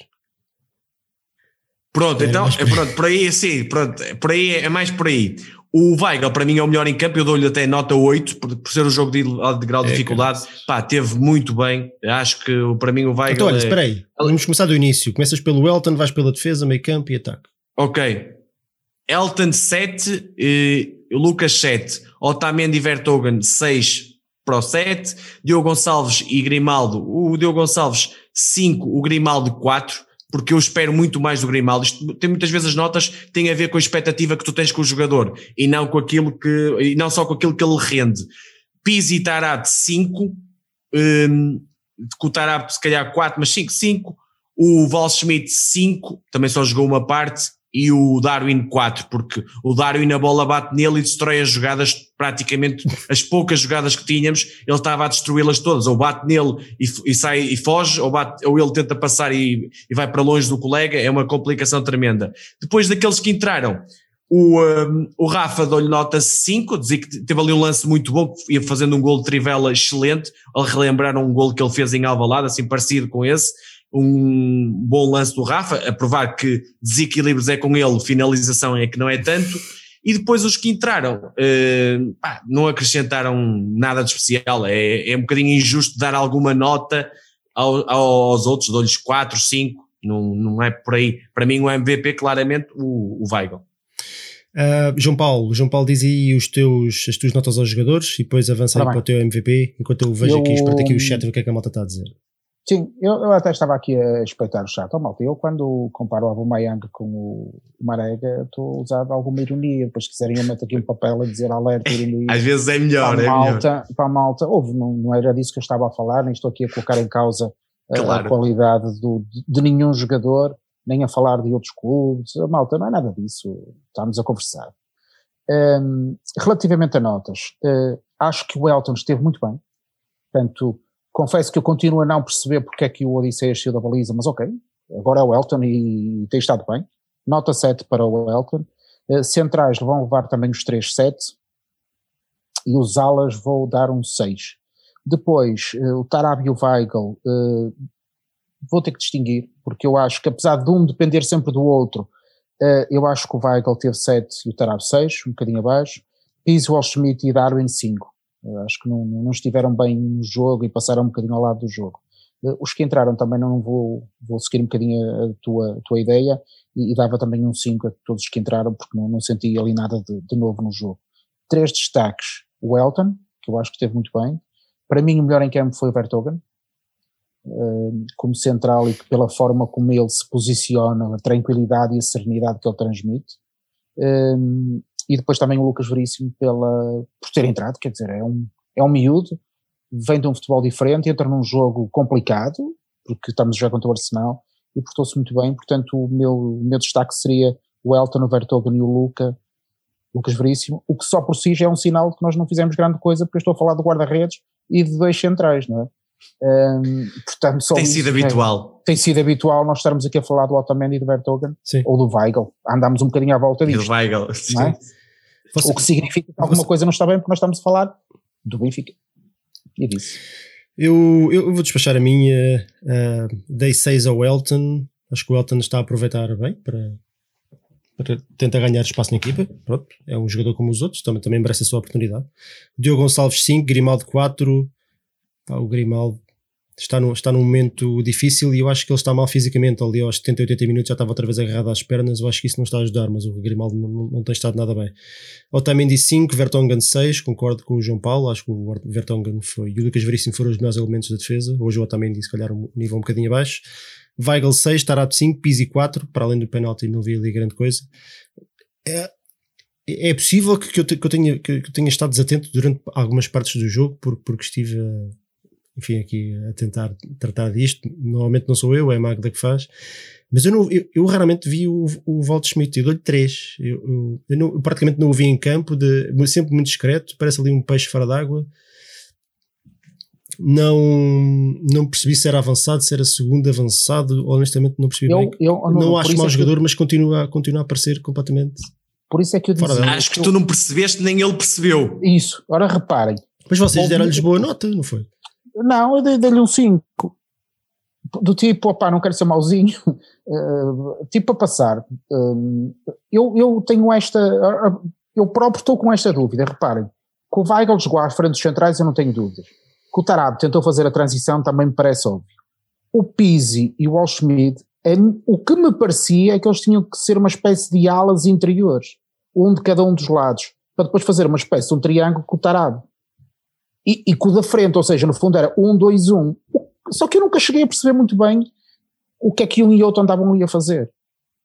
Pronto, é, então, é, pronto, por aí sim, pronto, por aí é mais por aí. O Weigl, para mim, é o melhor em campo. Eu dou-lhe até nota 8, por, por ser um jogo de, de grau de é, dificuldade. Pá, teve muito bem. Acho que para mim o Weigl. Então, olha, é... espera aí. Vamos começar do início. Começas pelo Elton, vais pela defesa, meio campo e ataque. Ok. Elton 7, eh, Lucas 7, Otamendi e Vertogen 6 para o 7, Diogo Gonçalves e Grimaldo. O Diogo Gonçalves 5, o Grimaldo 4 porque eu espero muito mais do Grimaldo. Isto, tem muitas vezes as notas têm a ver com a expectativa que tu tens com o jogador e não com aquilo que, e não só com aquilo que ele rende. Pizzi Tarab 5, um, o Tarab se calhar 4, mas 5, 5. O Val Schmidt 5, também só jogou uma parte, e o Darwin 4, porque o Darwin a bola bate nele e destrói as jogadas, praticamente as poucas jogadas que tínhamos, ele estava a destruí-las todas, ou bate nele e, e, sai e foge, ou, bate, ou ele tenta passar e, e, vai para longe do colega, é uma complicação tremenda. Depois daqueles que entraram, o, um, o Rafa deu-lhe nota 5, dizia que teve ali um lance muito bom, ia fazendo um gol de trivela excelente, ao relembrar um gol que ele fez em Alvalade, assim parecido com esse, um bom lance do Rafa, a provar que desequilíbrios é com ele, finalização é que não é tanto. E depois os que entraram uh, pá, não acrescentaram nada de especial. É, é um bocadinho injusto dar alguma nota ao, aos outros, dou-lhes 4, 5, não, não é por aí. Para mim, o MVP, claramente, o, o Weigl. Uh, João Paulo, João Paulo diz aí os teus, as tuas notas aos jogadores e depois avança aí para o teu MVP, enquanto eu vejo eu, aqui, espero aqui o chat ver o que é que a malta está a dizer. Sim, eu, eu, até estava aqui a espreitar o chat. Oh, malta, eu quando comparo o Aubameyang com o Marega, estou a usar alguma ironia. Depois, se quiserem, eu meto aqui um papel a dizer alerta, ironia. Às vezes é melhor, para a é malta, melhor. Para a malta, houve, não, não era disso que eu estava a falar, nem estou aqui a colocar em causa claro. a, qualidade do, de, de, nenhum jogador, nem a falar de outros clubes. A malta, não é nada disso. Estamos a conversar. Um, relativamente a notas, uh, acho que o Elton esteve muito bem. Portanto, Confesso que eu continuo a não perceber porque é que o Odisseias saiu da baliza, mas ok, agora é o Elton e tem estado bem. Nota 7 para o Elton. Uh, centrais vão levar também os 3 7 e os alas vou dar um 6. Depois, uh, o Tarab e o Weigl uh, vou ter que distinguir, porque eu acho que apesar de um depender sempre do outro, eu acho que o Weigl teve 7 e o Tarab 6, um bocadinho abaixo. Pizzi, Schmidt e Darwin 5 acho que não, não estiveram bem no jogo e passaram um bocadinho ao lado do jogo. Eh, os que entraram também não vou, vou seguir um bocadinho a tua, a tua ideia e, e, dava também um 5 a todos os que entraram porque não, não senti ali nada de, de novo no jogo. Três destaques, o Elton, que eu acho que esteve muito bem. Para mim o melhor em campo foi o Vertogen, eh, como central e pela forma como ele se posiciona, a tranquilidade e a serenidade que ele transmite. Eh, e depois também o Lucas Veríssimo pela, por ter entrado, quer dizer, é um, é um miúdo, vem de um futebol diferente, entra num jogo complicado, porque estamos já contra o Arsenal, e portou-se muito bem, portanto o meu, o meu destaque seria o Elton, o Vertogen e o Luca, Lucas Veríssimo, o que só por si já é um sinal de que nós não fizemos grande coisa, porque eu estou a falar do guarda-redes e de dois centrais, não é? Um, portanto, tem sido isso, habitual. É, tem sido habitual nós estarmos aqui a falar do Otamendi e do Bertogen ou do Weigl. Andámos um bocadinho à volta disso. do Weigl, é? O que significa que alguma coisa não está bem porque nós estamos a falar do Benfica. E disso. Eu, eu vou despachar a minha. Uh, dei 6 ao Elton. Acho que o Elton está a aproveitar bem para, para tentar ganhar espaço na equipa. Pronto, é um jogador como os outros, também, também merece a sua oportunidade. Diogo Gonçalves 5, Grimaldo 4, Pá, o Grimaldo está, no, está num momento difícil e eu acho que ele está mal fisicamente. Ali aos 70, 80 minutos já estava outra vez agarrado às pernas. Eu acho que isso não está a ajudar, mas o Grimaldo não, não, não tem estado nada bem. Otamendi 5, Vertonghen 6, concordo com o João Paulo. Acho que o Vertonghen foi e o Lucas Veríssimo foram os melhores elementos da defesa. Hoje o Otamendi, se calhar, um nível um bocadinho abaixo. Weigl 6, Tarap 5, Pizzi 4. Para além do penalti, não vi ali grande coisa. É, é possível que, eu, que, eu tenha, que eu tenha estado desatento durante algumas partes do jogo, porque, porque estive enfim, aqui a tentar tratar disto. Normalmente não sou eu, é a Magda que faz. Mas eu, não, eu, eu raramente vi o, o Walt Schmidt, eu dou-lhe três. Eu, eu, eu, não, eu, praticamente não o vi em campo, de, sempre muito discreto, parece ali um peixe fora d'água. não, não percebi se era avançado, se era segundo avançado, honestamente não percebi Eu, bem. eu, Não, por acho mau é que- jogador, mas continua, continua a parecer completamente. Por isso é que eu dela. Acho que tu não percebeste, nem ele percebeu. Isso, ora reparem. Mas vocês deram-lhes boa nota, não foi? Não, eu dei- dei-lhe um 5. Do tipo, opá, não quero ser mauzinho. eh, tipo, a passar. eh, eu, eu tenho esta. Eu próprio estou com esta dúvida. Reparem, que o Weigl jogou frente dos centrais, eu não tenho dúvidas. Que o Tarab tentou fazer a transição também me parece óbvio. O Pizzi e o Walschmidt, é, o que me parecia é que eles tinham que ser uma espécie de alas interiores, um de cada um dos lados, para depois fazer uma espécie de um triângulo com o Tarab e, e com o da frente, ou seja, no fundo era um, dois, um. Só que eu nunca cheguei a perceber muito bem o que é que um e outro andavam ali a fazer.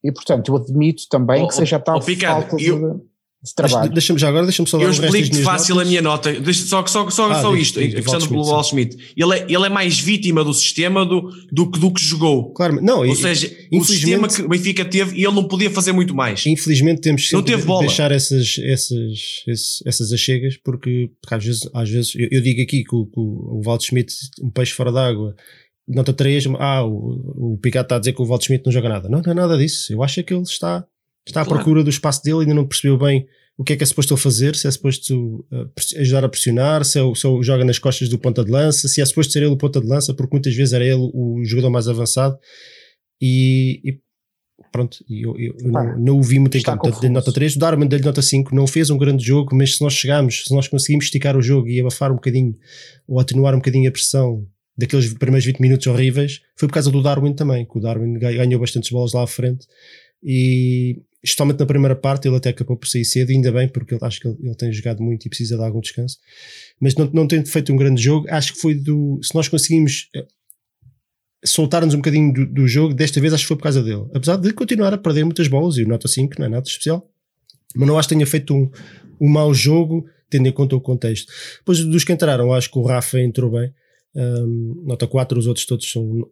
E portanto, eu admito também Oh, que seja tal oh, Picado, falta eu- de Deixa- trabalho. Deixa-me já agora, deixa-me só Eu explico-te fácil notas. a minha nota. Deixa, só só, só, Ah, só diz, isto, a questão Walt do Schmidt, Wall Schmidt. Ele é, ele é mais vítima do sistema do, do, que- do que jogou. Claro, não, Ou e- seja, o sistema que o Benfica teve e ele não podia fazer muito mais. Infelizmente temos teve de bola. deixar essas, essas, esses- essas achegas, porque, porque às vezes, às vezes eu, eu digo aqui que o, que o, o Walt Schmidt, um peixe fora d'água, nota 3, ah, o, o Picado está a dizer que o Walt Schmidt não joga nada. Não, não é nada disso. Eu acho é que ele está, está à Claro. procura do espaço dele, ainda não percebeu bem o que é que é suposto ele fazer, se é suposto uh, ajudar a pressionar, se, é, o- se ele joga nas costas do ponta de lança, se é suposto ser ele o ponta de lança, porque muitas vezes era ele o jogador mais avançado e, e pronto, eu, eu- não, não o vi muito em campo, dei confuso. nota 3, o Darman dei nota 5, não fez um grande jogo, mas se nós chegarmos, se nós conseguimos esticar o jogo e abafar um bocadinho, ou atenuar um bocadinho a pressão daqueles primeiros 20 minutos horríveis, foi por causa do Darwin também, que o Darwin ga- ganhou bastantes bolas lá à frente e especialmente na primeira parte ele até acabou por sair cedo, ainda bem, porque eu acho que ele, ele tem jogado muito e precisa de algum descanso, mas não, não tem feito um grande jogo, acho que foi do, se nós conseguimos eh, soltar-nos um bocadinho do, do jogo, desta vez acho que foi por causa dele, apesar de continuar a perder muitas bolas, e o nota 5 não é nada especial, mas não acho que tenha feito um, um mau jogo, tendo em conta o contexto. Depois dos que entraram, acho que o Rafa entrou bem, um, nota 4, os outros todos são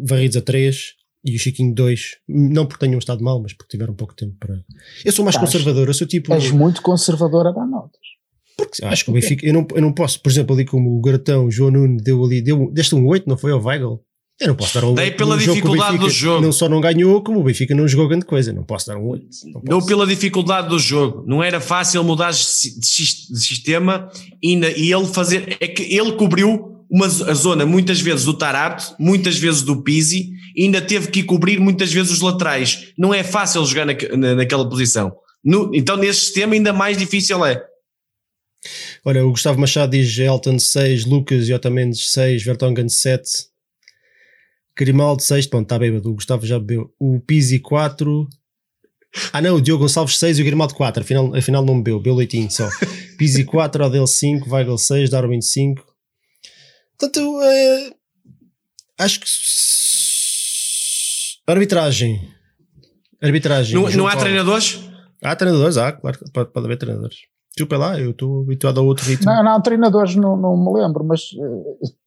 varridos a 3 e o Chiquinho 2, não porque tenham estado mal, mas porque tiveram pouco tempo para. Eu sou mais conservador, eu sou tipo. És muito conservador a dar notas. Porque acho que o Benfica, eu não, eu não posso, por exemplo, ali como o Garatão, o João Nuno deu ali, deu, deste um 8, não foi ao Weigl? Eu não posso dar um Dei 8 pela num jogo dificuldade do jogo. Não só não ganhou, como o Benfica não jogou grande coisa, não posso dar um 8. Não Deu pela dificuldade do jogo. Não era fácil mudar de si- de sis- de sistema e, na- e ele fazer. É que ele cobriu uma, a zona muitas vezes do Tarato, muitas vezes do Pizzi, ainda teve que cobrir muitas vezes os laterais. Não é fácil jogar naque- na- naquela posição. No- então, nesse sistema, ainda mais difícil é. Olha, o Gustavo Machado diz Elton 6, Lucas e Otamendes 6, Vertonghen 7, Grimaldo 6, pronto, está bêbado, o Gustavo já bebeu, o Pizzi 4, ah não, o Diogo Gonçalves 6 e o Grimaldo 4, afinal, afinal não bebeu, bebeu leitinho só. Pizzi 4, Odel 5, Weigl 6, Darwin 5. Portanto, é, acho que arbitragem. Arbitragem. Não, não há Paulo. treinadores? Há treinadores, há, claro, que pode, pode haver treinadores. Desculpa lá, eu estou habituado a outro ritmo. Não, não, treinadores não, não me lembro, mas.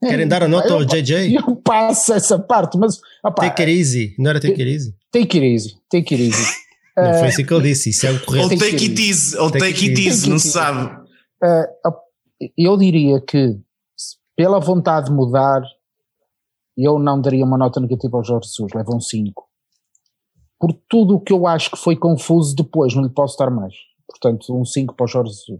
eh, Querem dar a nota eu, ao JJ? Eu passo essa parte, mas. opá, Take it easy, não era take it easy? take it easy, take it easy. Não Eh, foi assim que ele disse, isso é o Ou correto. Tem que take ser it easy, ou Take take it easy. não Take se sabe. Eh, eu diria que, pela vontade de mudar, eu não daria uma nota negativa ao Jorge Jesus, leva um 5. Por tudo o que eu acho que foi confuso depois, não lhe posso dar mais. Portanto, um 5 para o Jorge Jesus.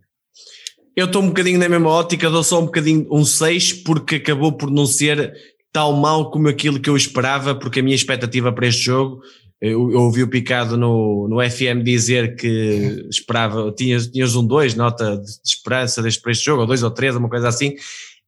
Eu estou um bocadinho na mesma ótica, dou só um bocadinho um 6, porque acabou por não ser tão mal como aquilo que eu esperava, porque a minha expectativa para este jogo, eu, eu ouvi o Picado no, no FM dizer que esperava, tinhas, tinhas um 2, nota de, esperança deste, para este jogo, ou 2 ou 3, uma coisa assim,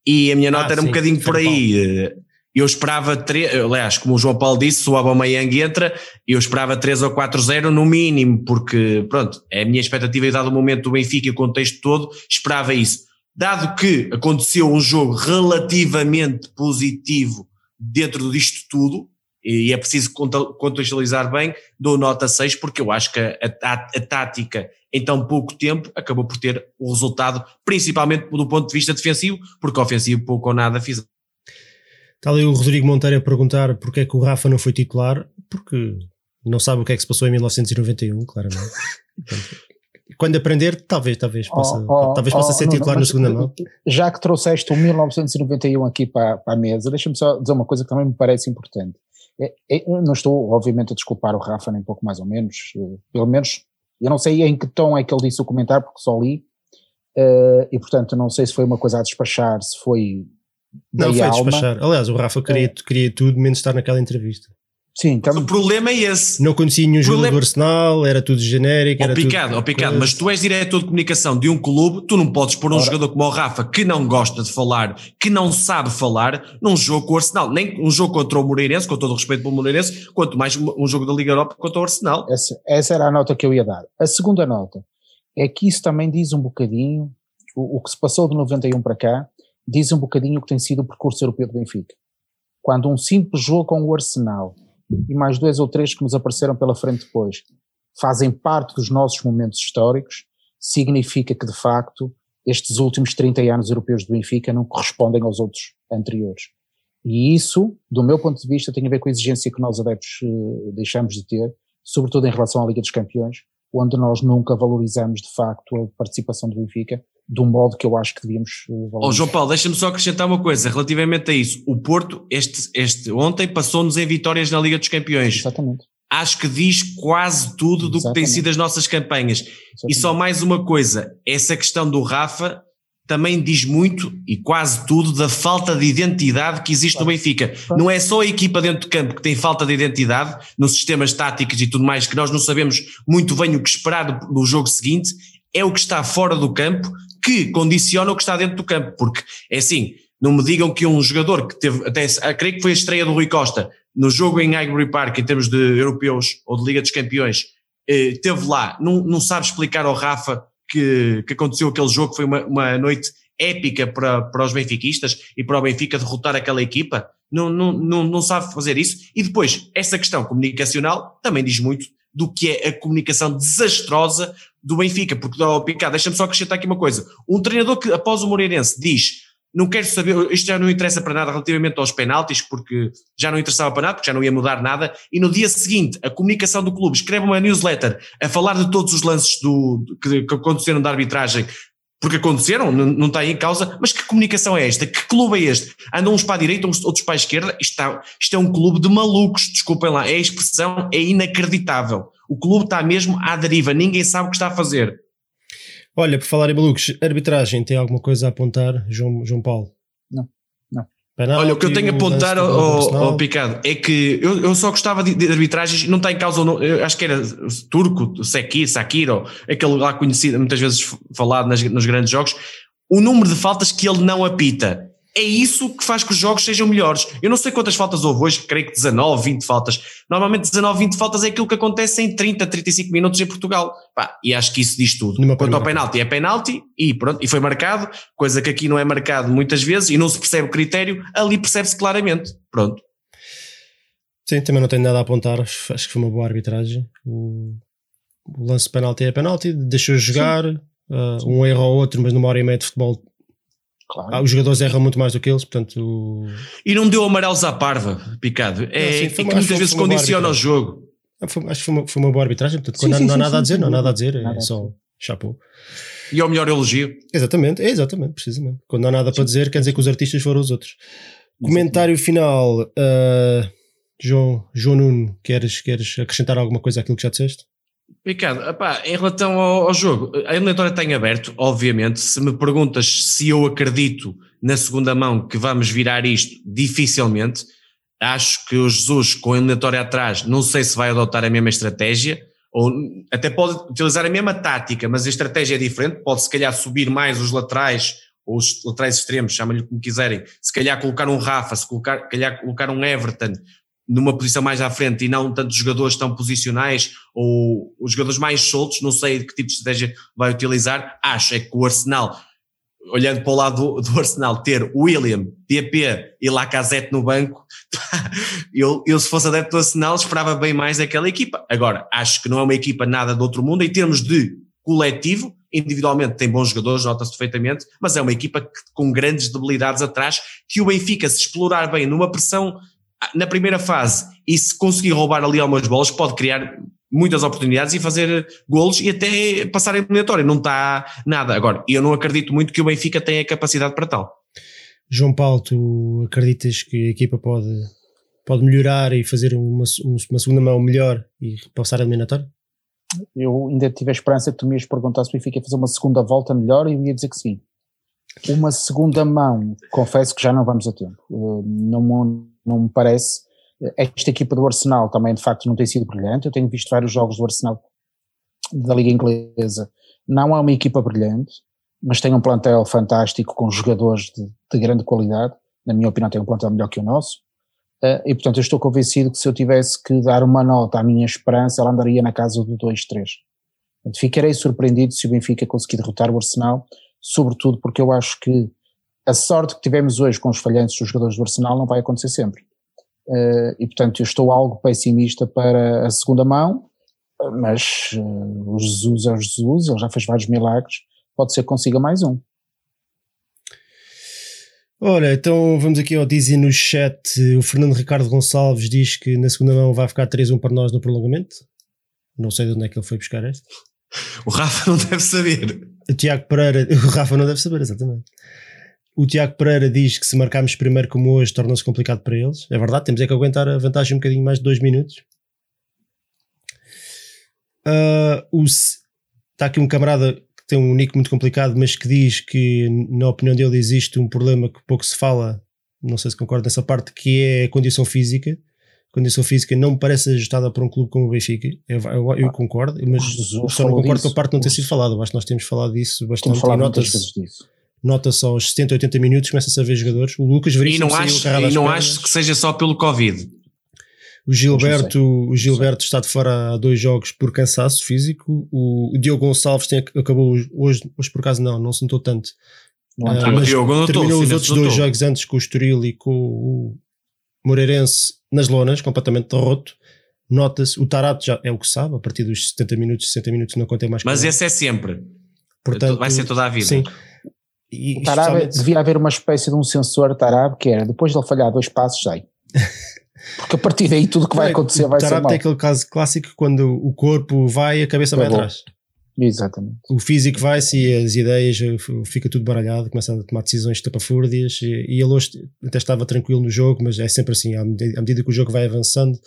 e a minha nota Ah, era um sim, bocadinho por aí. Eu esperava, três, aliás, como o João Paulo disse, se o Aubameyang entra, eu esperava 3 ou 4-0 no mínimo, porque, pronto, é a minha expectativa e dado o momento do Benfica e o contexto todo, esperava isso. Dado que aconteceu um jogo relativamente positivo dentro disto tudo, e é preciso contextualizar bem, dou nota 6, porque eu acho que a, a- a tática em tão pouco tempo acabou por ter o resultado, principalmente do ponto de vista defensivo, porque ofensivo pouco ou nada fizeram. Está ali o Rodrigo Monteiro a perguntar porque é que o Rafa não foi titular, porque não sabe o que é que se passou em 1991, claramente. Quando aprender, talvez, talvez possa, oh, oh, talvez possa oh, ser titular no, na segunda mão. Já que trouxeste o 1991 aqui para, para a mesa, deixa-me só dizer uma coisa que também me parece importante. É, é, não estou, obviamente, a desculpar o Rafa, nem pouco mais ou menos. Eh, pelo menos, eu não sei em que tom é que ele disse o comentário, porque só li. Uh, e portanto, não sei se foi uma coisa a despachar, se foi. Não, foi a despachar. Aliás, o Rafa queria, é. queria tudo menos estar naquela entrevista. Sim. O problema é esse. Não conhecia nenhum problema... jogador do Arsenal, era tudo genérico. Ó picado, tudo... ó picado, mas tu és diretor de comunicação de um clube, tu não podes pôr um Ora. jogador como o Rafa que não gosta de falar, que não sabe falar, num jogo com o Arsenal. Nem um jogo contra o Moreirense, com todo o respeito pelo Moreirense, quanto mais um jogo da Liga Europa contra o Arsenal. Essa, essa era a nota que eu ia dar. A segunda nota é que isso também diz um bocadinho, o, o que se passou de 91 para cá, diz um bocadinho o que tem sido o percurso europeu do Benfica. Quando um simples jogo com o Arsenal e mais dois ou três que nos apareceram pela frente depois, fazem parte dos nossos momentos históricos, significa que de facto estes últimos 30 anos europeus do Benfica não correspondem aos outros anteriores. E isso, do meu ponto de vista, tem a ver com a exigência que nós adeptos uh, deixamos de ter, sobretudo em relação à Liga dos Campeões, onde nós nunca valorizamos de facto a participação do Benfica do modo que eu acho que devíamos valorizar. Oh, João Paulo, deixa-me só acrescentar uma coisa relativamente a isso. O Porto, este, este ontem, passou-nos em vitórias na Liga dos Campeões. Exatamente. Acho que diz quase tudo do Exatamente. que tem sido as nossas campanhas. Exatamente. E só mais uma coisa, essa questão do Rafa também diz muito e quase tudo da falta de identidade que existe claro. no Benfica. Claro. Não é só a equipa dentro de campo que tem falta de identidade, nos sistemas táticos e tudo mais, que nós não sabemos muito bem o que esperar do, do jogo seguinte, é o que está fora do campo que condiciona o que está dentro do campo, porque é assim, não me digam que um jogador que teve, até creio que foi a estreia do Rui Costa, no jogo em Highbury Park, em termos de europeus ou de Liga dos Campeões, eh, teve lá, não, não sabe explicar ao Rafa que, que aconteceu aquele jogo, foi uma, uma noite épica para, para os benfiquistas e para o Benfica derrotar aquela equipa, não, não, não, não sabe fazer isso. E depois, essa questão comunicacional também diz muito do que é a comunicação desastrosa do Benfica, porque, oh, Picado, deixa-me só acrescentar aqui uma coisa, um treinador que após o Moreirense diz não quero saber, isto já não interessa para nada relativamente aos penaltis, porque já não interessava para nada, porque já não ia mudar nada, e no dia seguinte a comunicação do clube escreve uma newsletter a falar de todos os lances do, que, que aconteceram da arbitragem, porque aconteceram, não, está aí em causa, mas que comunicação é esta? Que clube é este? Andam uns para a direita, outros para a esquerda? Isto, está, isto é um clube de malucos, desculpem lá, é a expressão, é inacreditável. O clube está mesmo à deriva, ninguém sabe o que está a fazer. Olha, por falar em malucos, arbitragem, tem alguma coisa a apontar, João, João Paulo? Não, não. Penalti, Olha, o que eu tenho a apontar ao, ao, Picado é que eu, eu só gostava de, de arbitragens, não está em causa, não, acho que era turco, Sekir, Sakiro, aquele lá conhecido, muitas vezes falado nas, nos grandes jogos, o número de faltas que ele não apita é isso que faz que os jogos sejam melhores. Eu não sei quantas faltas houve hoje, creio que 19, 20 faltas. Normalmente 19, 20 faltas é aquilo que acontece em 30, 35 minutos em Portugal. Pá, e acho que isso diz tudo. Numa Quanto ao penalti, é penalti e pronto, e foi marcado, coisa que aqui não é marcado muitas vezes e não se percebe o critério, ali percebe-se claramente. Pronto. Sim, também não tenho nada a apontar, acho que foi uma boa arbitragem. O, lance de penalti é penalti, deixou jogar, uh, um erro ou outro, mas numa hora e meia de futebol Claro. Ah, os jogadores erram muito mais do que eles, portanto. E não deu amarelos à parva, picado. É, não, sim, que muitas vezes condiciona o jogo. Ah, foi, acho que foi uma, foi uma boa arbitragem, portanto, sim, sim, não há nada a dizer, não há nada a dizer, é só chapou. E ao melhor elogio. Exatamente, é exatamente, precisamente. Quando não há nada para dizer, quer dizer que os artistas foram os outros. Comentário final, uh, João, João Nuno, queres, queres acrescentar alguma coisa àquilo que já disseste? Ricardo, epá, em relação ao, ao, jogo, a eliminatória tem aberto, obviamente. Se me perguntas se eu acredito na segunda mão que vamos virar isto, dificilmente. Acho que o Jesus, com a eliminatória atrás, não sei se vai adotar a mesma estratégia, ou até pode utilizar a mesma tática, mas a estratégia é diferente. Pode, se calhar, subir mais os laterais, ou os laterais extremos, chamem-lhe como quiserem. Se calhar, colocar um Rafa, se calhar, colocar um Everton, numa posição mais à frente e não tantos jogadores tão posicionais ou os jogadores mais soltos, não sei que tipo de estratégia vai utilizar, acho é que o Arsenal, olhando para o lado do, do Arsenal, ter William, PP e Lacazette no banco, eu, eu se fosse adepto do Arsenal esperava bem mais daquela equipa. Agora, acho que não é uma equipa nada do outro mundo em termos de coletivo, individualmente tem bons jogadores, nota-se perfeitamente, mas é uma equipa que, com grandes debilidades atrás, que o Benfica se explorar bem numa pressão na primeira fase e se conseguir roubar ali algumas bolas pode criar muitas oportunidades e fazer golos e até passar a eliminatória. Não está nada. Agora, eu não acredito muito que o Benfica tenha capacidade para tal. João Paulo, tu acreditas que a equipa pode, pode melhorar e fazer uma, uma segunda mão melhor e passar a eliminatória? Eu ainda tive a esperança que tu me ias perguntar se o Benfica ia fazer uma segunda volta melhor e eu ia dizer que sim. Uma segunda mão, confesso que já não vamos a tempo. Eh, não, não me parece. Esta equipa do Arsenal também, de facto, não tem sido brilhante. Eu tenho visto vários jogos do Arsenal da Liga Inglesa. Não é uma equipa brilhante, mas tem um plantel fantástico com jogadores de, de grande qualidade. Na minha opinião, tem um plantel melhor que o nosso. Uh, e portanto, eu estou convencido que se eu tivesse que dar uma nota à minha esperança, ela andaria na casa do 2-3. Ficarei surpreendido se o Benfica conseguir derrotar o Arsenal, sobretudo porque eu acho que a sorte que tivemos hoje com os falhantes dos jogadores do Arsenal não vai acontecer sempre. Uh, e portanto, eu estou algo pessimista para a segunda mão, mas uh, o Jesus é o Jesus, ele já fez vários milagres, pode ser que consiga mais um. Olha, então vamos aqui ao Dizzy no chat. O Fernando Ricardo Gonçalves diz que na segunda mão vai ficar 3-1 para nós no prolongamento. Não sei de onde é que ele foi buscar este. O Rafa não deve saber. O Tiago Pereira, o Rafa não deve saber, exatamente. O Tiago Pereira diz que se marcarmos primeiro como hoje torna-se complicado para eles. É verdade, temos é que aguentar a vantagem um bocadinho mais de 2 minutos. Uh, está aqui um camarada tem um nick muito complicado, mas que diz que, na opinião dele, existe um problema que pouco se fala, não sei se concorda nessa parte, que é a condição física. A condição física não me parece ajustada para um clube como o Benfica. Eu, eu, eu concordo, mas só não concordo com a parte não ter sido falada. Eu acho que nós temos falado disso bastante. Falado nota-se nota só aos 70, 80 minutos, começa-se a ver jogadores. O Lucas Veríssimo E não acho, e não acho que seja só pelo Covid. O Gilberto, o Gilberto está de fora há dois jogos por cansaço físico. O, o Diogo Gonçalves tem, acabou hoje, hoje por acaso não, não se notou tanto. Não, uh, mas Diogo, terminou os outros dois jogos antes com o Estoril e com o Moreirense nas lonas, completamente roto. Nota-se, o Tarato já é o que sabe, a partir dos 70 minutos, 60 minutos não contém mais. Mas esse é sempre. Portanto, vai ser toda a vida. Sim. E, o Tarab, devia haver uma espécie de um sensor Tarab que era, depois de ele falhar dois passos, sai. Porque a partir daí tudo que vai acontecer vai ser mal. tem aquele caso clássico quando o corpo vai e a cabeça vai atrás. Exatamente. O físico vai-se e as ideias fica tudo baralhado, começa a tomar decisões tapafúrdias e, e ele hoje até estava tranquilo no jogo, mas é sempre assim, à medida, à medida que o jogo vai avançando,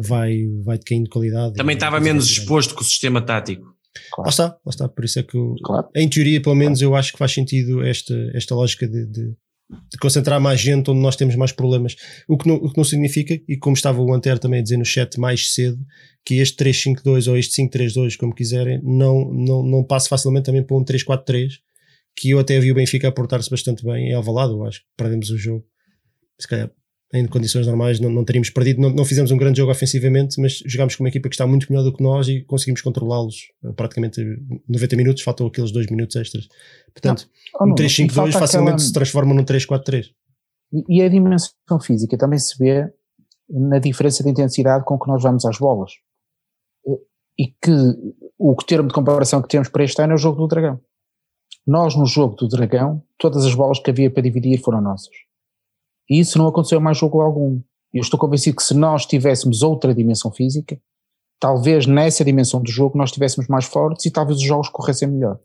vai, vai caindo de qualidade. Também estava menos exposto com o sistema tático. Claro. Lá está, lá está, por isso é que claro. em teoria pelo menos claro. eu acho que faz sentido esta, esta lógica de, de de concentrar mais gente onde nós temos mais problemas. O que não, o que não significa, e como estava o Antero também a dizer no chat mais cedo, que este 352 ou este 532, como quiserem, não, não, não passe facilmente também para um 343, que eu até vi o Benfica a portar-se bastante bem em Alvalade, eu acho que perdemos o jogo. Se calhar em condições normais não, não teríamos perdido, não, não, fizemos um grande jogo ofensivamente, mas jogámos com uma equipa que está muito melhor do que nós e conseguimos controlá-los praticamente 90 minutos, faltou aqueles 2 minutos extras. Portanto, não, um 3-5-2 facilmente aquela... se transforma num 3-4-3. E, e a dimensão física também se vê na diferença de intensidade com que nós vamos às bolas. E que o termo de comparação que temos para este ano é o jogo do Dragão. Nós, no jogo do Dragão, todas as bolas que havia para dividir foram nossas e isso não aconteceu mais jogo algum. Eu estou convencido que se nós tivéssemos outra dimensão física, talvez nessa dimensão do jogo nós estivéssemos mais fortes e talvez os jogos corressem melhor.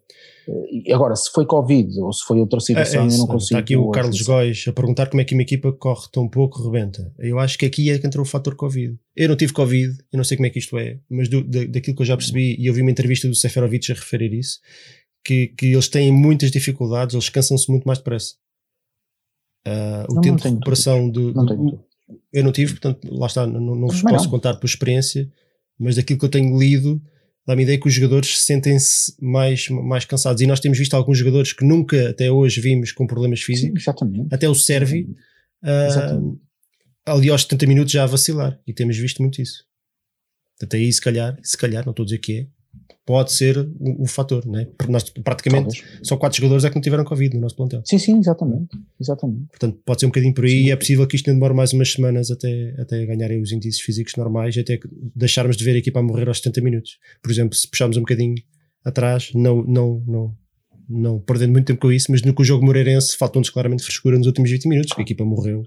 Agora, se foi Covid ou se foi outra situação, é, é eu não consigo. Está aqui o Carlos Góis a perguntar como é que uma equipa corre tão pouco, rebenta. Eu acho que aqui é que entrou o fator Covid. Eu não tive Covid, eu não sei como é que isto é, mas do, da, daquilo que eu já percebi, e eu vi uma entrevista do Seferovic a referir isso, que, que eles têm muitas dificuldades, eles cansam-se muito mais depressa. Uh, o não, tempo não de recuperação do, do eu não tive, portanto, lá está, não, não vos posso contar por experiência, mas daquilo que eu tenho lido, dá-me ideia que os jogadores sentem-se mais, mais cansados. E nós temos visto alguns jogadores que nunca até hoje vimos com problemas físicos, Sim, até o Servi, uh, ali aos 70 minutos já a vacilar, e temos visto muito isso. Até aí, se calhar, se calhar, não estou a dizer que é, pode ser o, o fator, né? Porque nós praticamente Talvez. só quatro jogadores é que não tiveram Covid no nosso plantel. Sim, sim, exatamente. exatamente. Portanto, pode ser um bocadinho por aí sim. e é possível que isto não demore mais umas semanas até, até ganharem os índices físicos normais até deixarmos de ver a equipa a morrer aos 70 minutos. Por exemplo, se puxarmos um bocadinho atrás, não, não, não, não perdendo muito tempo com isso, mas no que o jogo moreirense faltou-nos claramente frescura nos últimos 20 minutos, claro. a equipa morreu.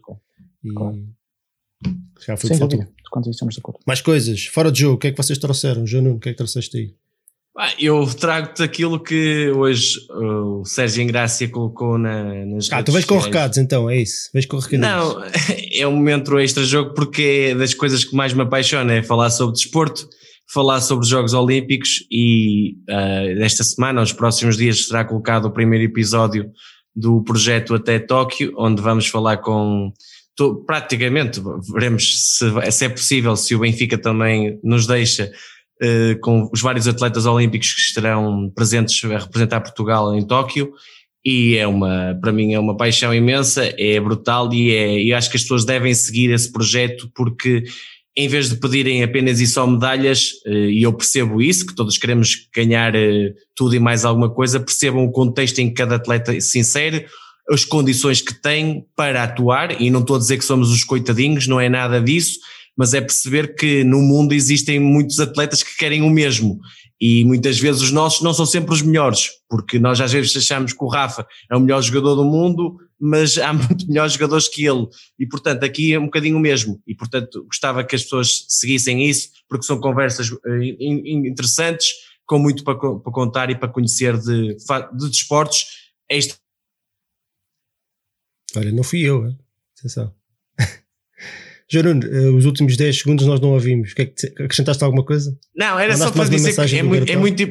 Claro. E, Já foi Sem dúvida, quanto estamos de acordo. Mais coisas, fora de jogo, o que é que vocês trouxeram? João Nuno, o que é que trouxeste aí? Eu trago-te aquilo que hoje uh, o Sérgio Ingrácia colocou na, nas Ah, tu vais com recados então, é isso? Vais com recadinhos. Não, é um momento extra-jogo porque é das coisas que mais me apaixona, é falar sobre desporto, falar sobre os Jogos Olímpicos e uh, esta semana, nos próximos dias, será colocado o primeiro episódio do projeto Até Tóquio, onde vamos falar com praticamente, veremos se, se é possível, se o Benfica também nos deixa, com os vários atletas olímpicos que estarão presentes a representar Portugal em Tóquio e é uma, para mim é uma paixão imensa, é brutal e é, e acho que as pessoas devem seguir esse projeto porque em vez de pedirem apenas e só medalhas, eh, e eu percebo isso, que todos queremos ganhar eh, tudo e mais alguma coisa, percebam o contexto em que cada atleta se insere, as condições que tem para atuar, e não estou a dizer que somos os coitadinhos, não é nada disso, mas é perceber que no mundo existem muitos atletas que querem o mesmo. E muitas vezes os nossos não são sempre os melhores, porque nós às vezes achamos que o Rafa é o melhor jogador do mundo, mas há muito melhores jogadores que ele. E portanto, aqui é um bocadinho o mesmo. E portanto, gostava que as pessoas seguissem isso, porque são conversas eh, in- in- interessantes, com muito para, co- para contar e para conhecer de, de desportos. Este Olha, não fui eu, atenção. Nuno, eh, os últimos 10 segundos nós não ouvimos. Que é que te- acrescentaste alguma coisa? Não, era só Mandaste para mais uma dizer que é, do mui- é muito,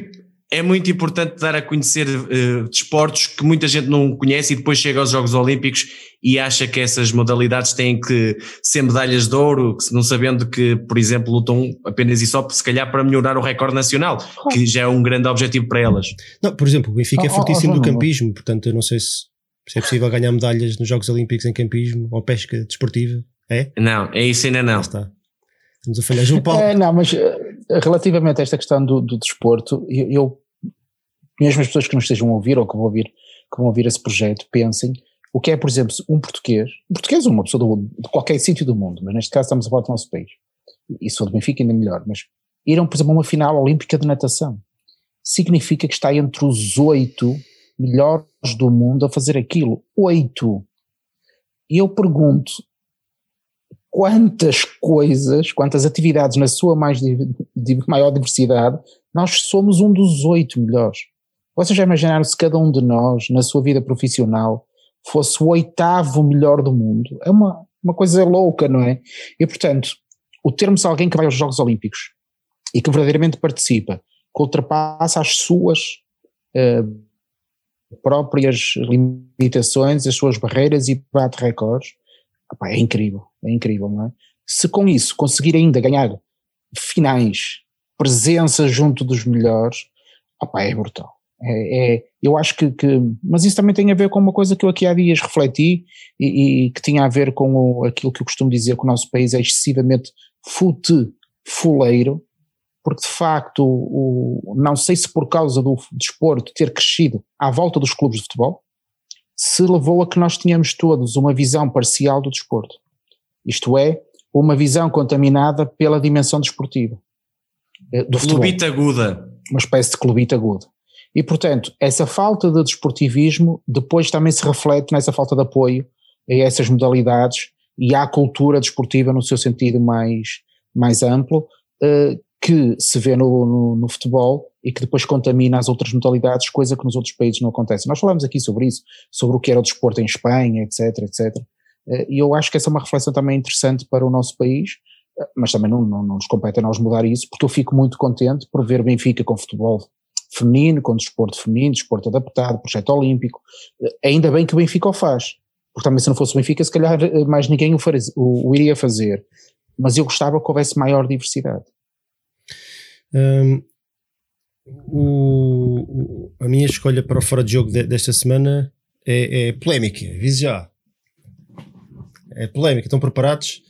é muito importante dar a conhecer eh, desportos que muita gente não conhece e depois chega aos Jogos Olímpicos e acha que essas modalidades têm que ser medalhas de ouro, não sabendo que, por exemplo, lutam apenas e só, se calhar, para melhorar o recorde nacional, que já é um grande objetivo para elas. Não, por exemplo, o Benfica é Oh, oh, fortíssimo oh, do João Nuno. campismo, portanto eu não sei se, se é possível ganhar medalhas nos Jogos Olímpicos em campismo ou pesca desportiva. É? Não, é isso ainda não. Está. Estamos a falhar. João Paulo, É, não, mas eh, relativamente a esta questão do, do desporto, eu, eu, mesmo as pessoas que nos estejam a ouvir ou que vão ouvir, que vão ouvir esse projeto, pensem o que é, por exemplo, um português, um português ou uma pessoa do- de qualquer sítio do mundo, mas neste caso estamos a falar do nosso país, e sou do Benfica ainda melhor, mas irão, por exemplo, a uma final olímpica de natação. Significa que está entre os oito melhores do mundo a fazer aquilo. Oito. E eu pergunto, quantas coisas, quantas atividades na sua mais maior diversidade, nós somos um dos oito melhores. Vocês já imaginaram se cada um de nós, na sua vida profissional, fosse o oitavo melhor do mundo? É uma, uma coisa louca, não é? E portanto, o termos alguém que vai aos Jogos Olímpicos e que verdadeiramente participa, que ultrapassa as suas eh, próprias limitações, as suas barreiras e bate recordes, Epá, é incrível, é incrível, não é? Se com isso conseguir ainda ganhar finais, presença junto dos melhores, epá, é brutal. É, é- eu acho que, que- Mas isso também tem a ver com uma coisa que eu aqui há dias refleti e, e que tinha a ver com o- aquilo que eu costumo dizer que o nosso país é excessivamente fuleiro, porque de facto, o- não sei se por causa do desporto ter crescido à volta dos clubes de futebol, se levou a que nós tenhamos todos uma visão parcial do desporto. Isto é, uma visão contaminada pela dimensão desportiva. eh, Do futebol Clubita aguda. uma espécie de clubite agudo. E, portanto, essa falta de desportivismo depois também se reflete nessa falta de apoio a essas modalidades e à cultura desportiva no seu sentido mais, mais amplo, eh, que se vê no, no, no futebol e que depois contamina as outras modalidades, coisa que nos outros países não acontece. Nós falamos aqui sobre isso, sobre o que era o desporto em Espanha, etc, etc. Eh, E eu acho que essa é uma reflexão também interessante para o nosso país, eh, mas também não, não, não nos compete a nós mudar isso, porque eu fico muito contente por ver Benfica com futebol feminino, com desporto feminino, desporto adaptado, projeto olímpico. Eh, Ainda bem que o Benfica o faz, porque também se não fosse o Benfica, se calhar mais ninguém o, faz, o, o iria fazer. Mas eu gostava que houvesse maior diversidade. Hum, o- o- a minha escolha para o fora de jogo de- desta semana é, é polémica. Vise já. É polémica. Estão preparados?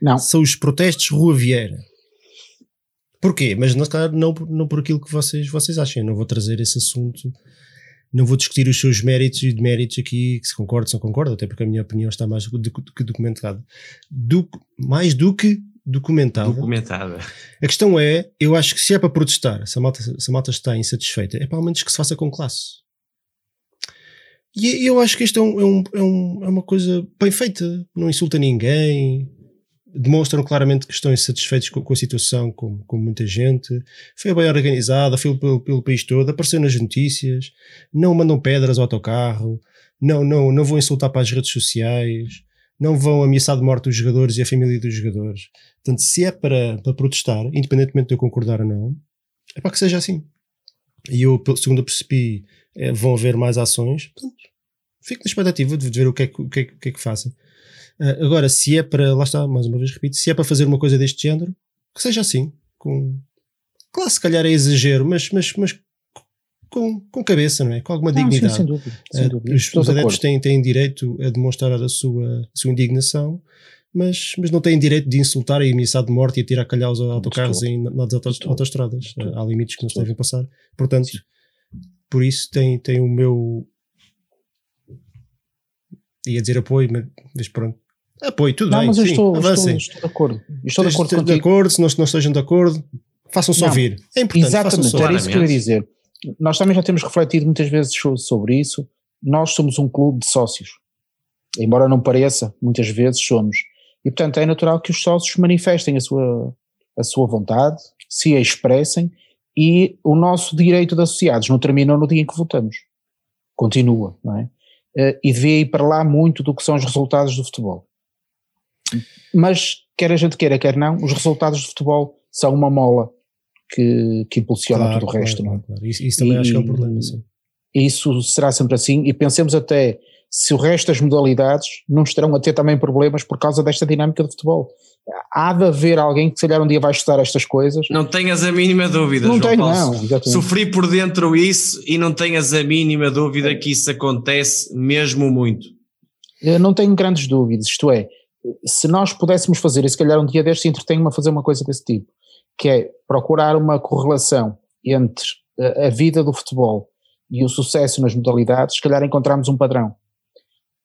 Não, São os protestos Rua Vieira. Porquê? Mas não, claro, não, por- não por aquilo que vocês, vocês acham. Eu não vou trazer esse assunto. Não vou discutir os seus méritos e deméritos aqui, que se concordo, se não concordo, até porque a minha opinião está mais do, do que documentada. Do- mais do que documentada. Documentada. A questão é, eu acho que se é para protestar, se a malta, se a malta está insatisfeita, é para ao menos que se faça com classe. E eu acho que isto é, um- é um- é um- é uma coisa bem feita, não insulta ninguém, demonstram claramente que estão insatisfeitos com, com a situação, com, com, muita gente. Foi bem organizada, foi pelo, pelo, país todo, apareceu nas notícias, não mandam pedras ao autocarro, não, não, não vão insultar para as redes sociais, não vão ameaçar de morte os jogadores e a família dos jogadores. Portanto, se é para, para protestar, independentemente de eu concordar ou não, é para que seja assim. E eu, segundo eu percebi, é, vão haver mais ações. Portanto, fico na expectativa de ver o que é que, o que, é, o que, é que fazem. Uh, agora, se é para, lá está, mais uma vez repito, se é para fazer uma coisa deste género, que seja assim, com. Claro, se calhar é exagero, mas, mas, mas com, com cabeça, não é? Com alguma não, dignidade. Sim, sem dúvida. Sem uh, dúvida. Os, os adeptos têm, têm direito a demonstrar a sua, a sua indignação, mas, mas não têm direito de insultar e ameaçar de morte e tirar calhaus a autocarros em, nas autostradas. Há limites que não se devem passar. Portanto, sim. por isso tem, tem o meu. ia dizer apoio, mas pronto. Apoio, tudo não, bem. Mas eu sim, estou, estou, estou, de acordo. Estou de acordo, de acordo se não, não estejam de acordo, façam-se ouvir. É importante. Exatamente, era isso que eu ia dizer. Nós também já temos refletido muitas vezes sobre isso. Nós somos um clube de sócios. Embora não pareça, muitas vezes somos. E portanto é natural que os sócios manifestem a sua, a sua vontade, se a expressem e o nosso direito de associados não termina no dia em que votamos. Continua, não é? Eh, e devia ir para lá muito do que são os resultados do futebol. Mas, quer a gente queira, quer não, os resultados do futebol são uma mola que, que impulsiona claro, tudo o resto. Claro, é? Claro. Isso, isso, também e, acho que é um problema, sim. Isso será sempre assim e pensemos até se o resto das modalidades não estarão a ter também problemas por causa desta dinâmica de futebol. Há de haver alguém que se calhar um dia vai estudar estas coisas. Não tenhas a mínima dúvida, não João tenho, Paulo. não. Exatamente. Sofri por dentro isso e não tenhas a mínima dúvida que isso acontece mesmo muito. Eu não tenho grandes dúvidas, isto é, se nós pudéssemos fazer, e se calhar um dia destes entretenho-me a fazer uma coisa desse tipo, que é procurar uma correlação entre a vida do futebol e o sucesso nas modalidades, se calhar encontramos um padrão.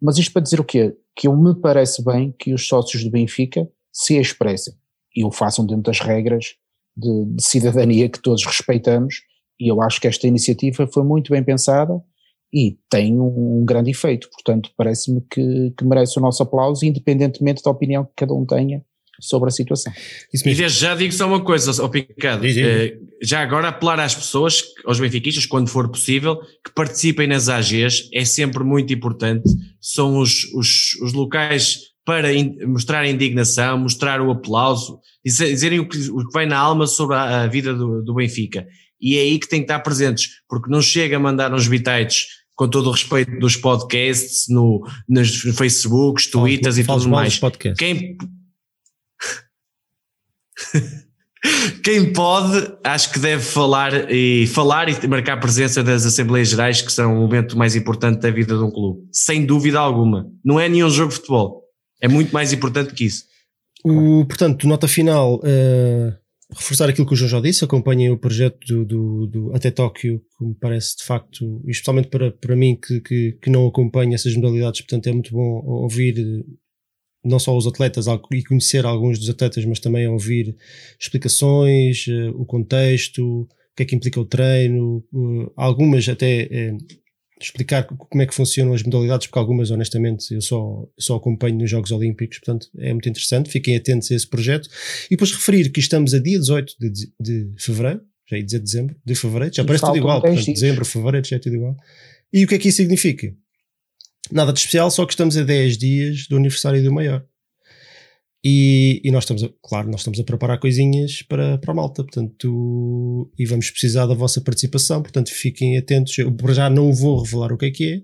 Mas isto para dizer o quê? Que eu me parece bem que os sócios do Benfica se expressem e o façam dentro das regras de, de cidadania que todos respeitamos e eu acho que esta iniciativa foi muito bem pensada e tem um, um grande efeito, portanto parece-me que, que merece o nosso aplauso independentemente da opinião que cada um tenha sobre a situação. e desde já digo só uma coisa, ao Picado, uh, já agora apelar às pessoas, aos benfiquistas, quando for possível, que participem nas AGs, é sempre muito importante, são os, os, os locais para in, mostrar a indignação, mostrar o aplauso, dizerem o que, o que vai na alma sobre a, a vida do, do, Benfica. E é aí que tem que estar presentes, porque não chega a mandar uns bitites com todo o respeito dos podcasts, no, nos Facebooks, Twitters e tudo mais. Quem, quem pode, acho que deve falar e falar e marcar presença das Assembleias Gerais, que são o momento mais importante da vida de um clube. Sem dúvida alguma. Não é nenhum jogo de futebol. É muito mais importante que isso. O, portanto, nota final, uh, reforçar aquilo que o João já disse, acompanhem o projeto do, do, do, Até Tóquio, que me parece de facto, especialmente para, para mim que, que, que não acompanho essas modalidades, portanto é muito bom ouvir não só os atletas e conhecer alguns dos atletas, mas também ouvir explicações, uh, o contexto, o que é que implica o treino, algumas até uh, explicar como é que funcionam as modalidades, porque algumas, honestamente, eu só, só acompanho nos Jogos Olímpicos, portanto é muito interessante. Fiquem atentos a esse projeto. E depois referir que estamos a dia 18 de, de fevereiro, já ia dizer dezembro, de fevereiro, já parece tudo igual, portanto, dezembro, fevereiro, já é tudo igual. E o que é que isso significa? Nada de especial, só que estamos a 10 dias do aniversário do maior. E, e, nós estamos, a, claro, nós estamos a preparar coisinhas para, para a malta, portanto, e vamos precisar da vossa participação, portanto, fiquem atentos. Eu por já não vou revelar o que é que é,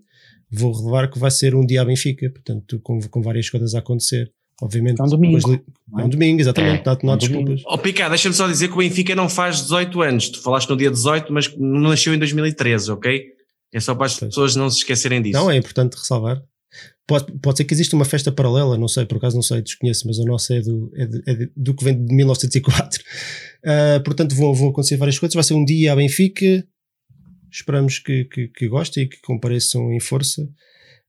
vou revelar que vai ser um dia a Benfica, portanto, com, com várias coisas a acontecer. Obviamente, é um domingo. É um domingo, exatamente, é, não, não há desculpas. Ó oh, Pica, deixa-me só dizer que o Benfica não faz 18 anos. Tu falaste no dia 18, mas não nasceu em 2013, ok? É só para as pessoas não se esquecerem disso. Não, é importante ressalvar. Pode, pode ser que exista uma festa paralela, não sei, por acaso não sei, desconheço, mas a nossa é do, é de, é de, do que vem de 1904. Uh, ah, portanto, vão, vão acontecer várias coisas. Vai ser um dia à Benfica. Esperamos que, que, que gostem e que compareçam em força.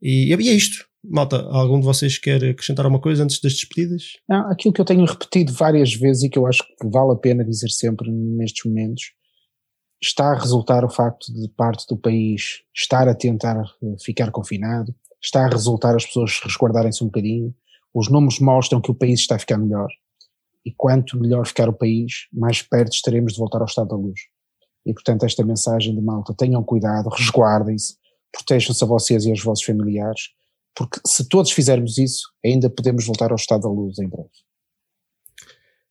E, e é isto. Malta, algum de vocês quer acrescentar alguma coisa antes das despedidas? Não, aquilo que eu tenho repetido várias vezes e que eu acho que vale a pena dizer sempre nestes momentos está a resultar o facto de parte do país estar a tentar ficar confinado, está a resultar as pessoas resguardarem-se um bocadinho, Os números mostram que o país está a ficar melhor. E quanto melhor ficar o país, mais perto estaremos de voltar ao estado da luz. E portanto, esta mensagem de malta, tenham cuidado, resguardem-se, protejam-se a vocês e aos vossos familiares, porque se todos fizermos isso, ainda podemos voltar ao estado da luz em breve.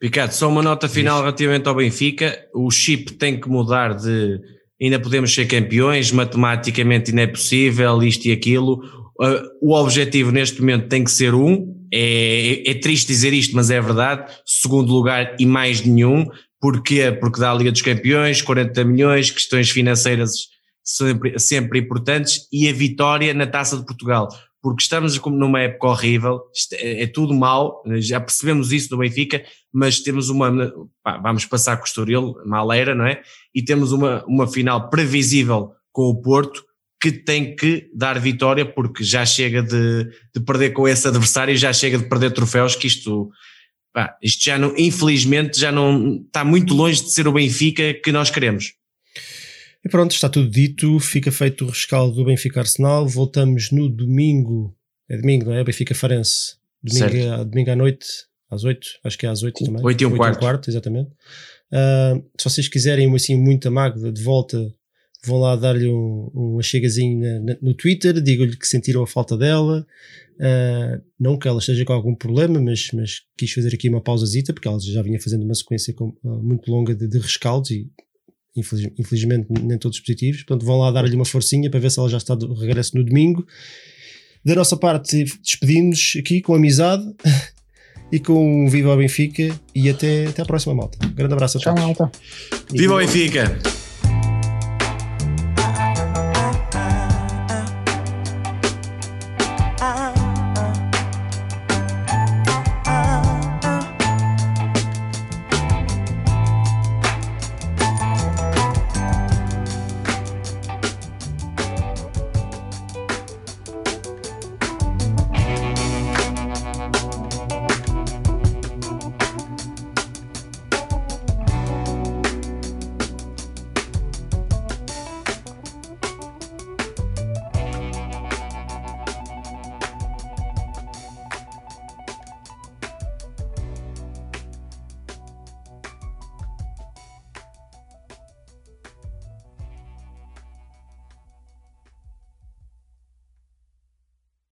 Ricardo, só uma nota final relativamente ao Benfica. O chip tem que mudar de ainda podemos ser campeões, matematicamente ainda é possível, isto e aquilo. Uh, o objetivo neste momento tem que ser um, é, é, triste dizer isto, mas é verdade. Segundo lugar e mais nenhum. Porquê? Porque dá a Liga dos Campeões, 40 milhões, questões financeiras sempre, sempre importantes e a vitória na Taça de Portugal porque estamos numa época horrível, é, é, tudo mal, já percebemos isso do Benfica, mas temos uma, pá, vamos passar com o Estoril, maleira, não é? E temos uma, uma final previsível com o Porto, que tem que dar vitória, porque já chega de, de perder com esse adversário, já chega de perder troféus, que isto, pá, isto já não, infelizmente, já não, está muito longe de ser o Benfica que nós queremos. E pronto, está tudo dito, fica feito o rescaldo do Benfica Arsenal. Voltamos no domingo, é domingo, não é? Benfica Farense, domingo, a, domingo à noite, às 8, acho que é às 8 também. 8 e um 8 quarto. Um quarto, exatamente. Uh, se vocês quiserem assim muita magda de volta, vão lá dar-lhe um, um chegazinho no Twitter, digam-lhe que sentiram a falta dela. Uh, não que ela esteja com algum problema, mas, mas quis fazer aqui uma pausazita, porque ela já vinha fazendo uma sequência com, uh, muito longa de, de rescaldos e infeliz, infelizmente nem todos positivos, portanto vão lá dar-lhe uma forcinha para ver se ela já está de regresso no domingo. Da nossa parte, despedimos aqui com amizade e com um Viva ao Benfica e até, até à próxima malta. Um grande abraço a todos. Tchau, malta. Viva o Benfica!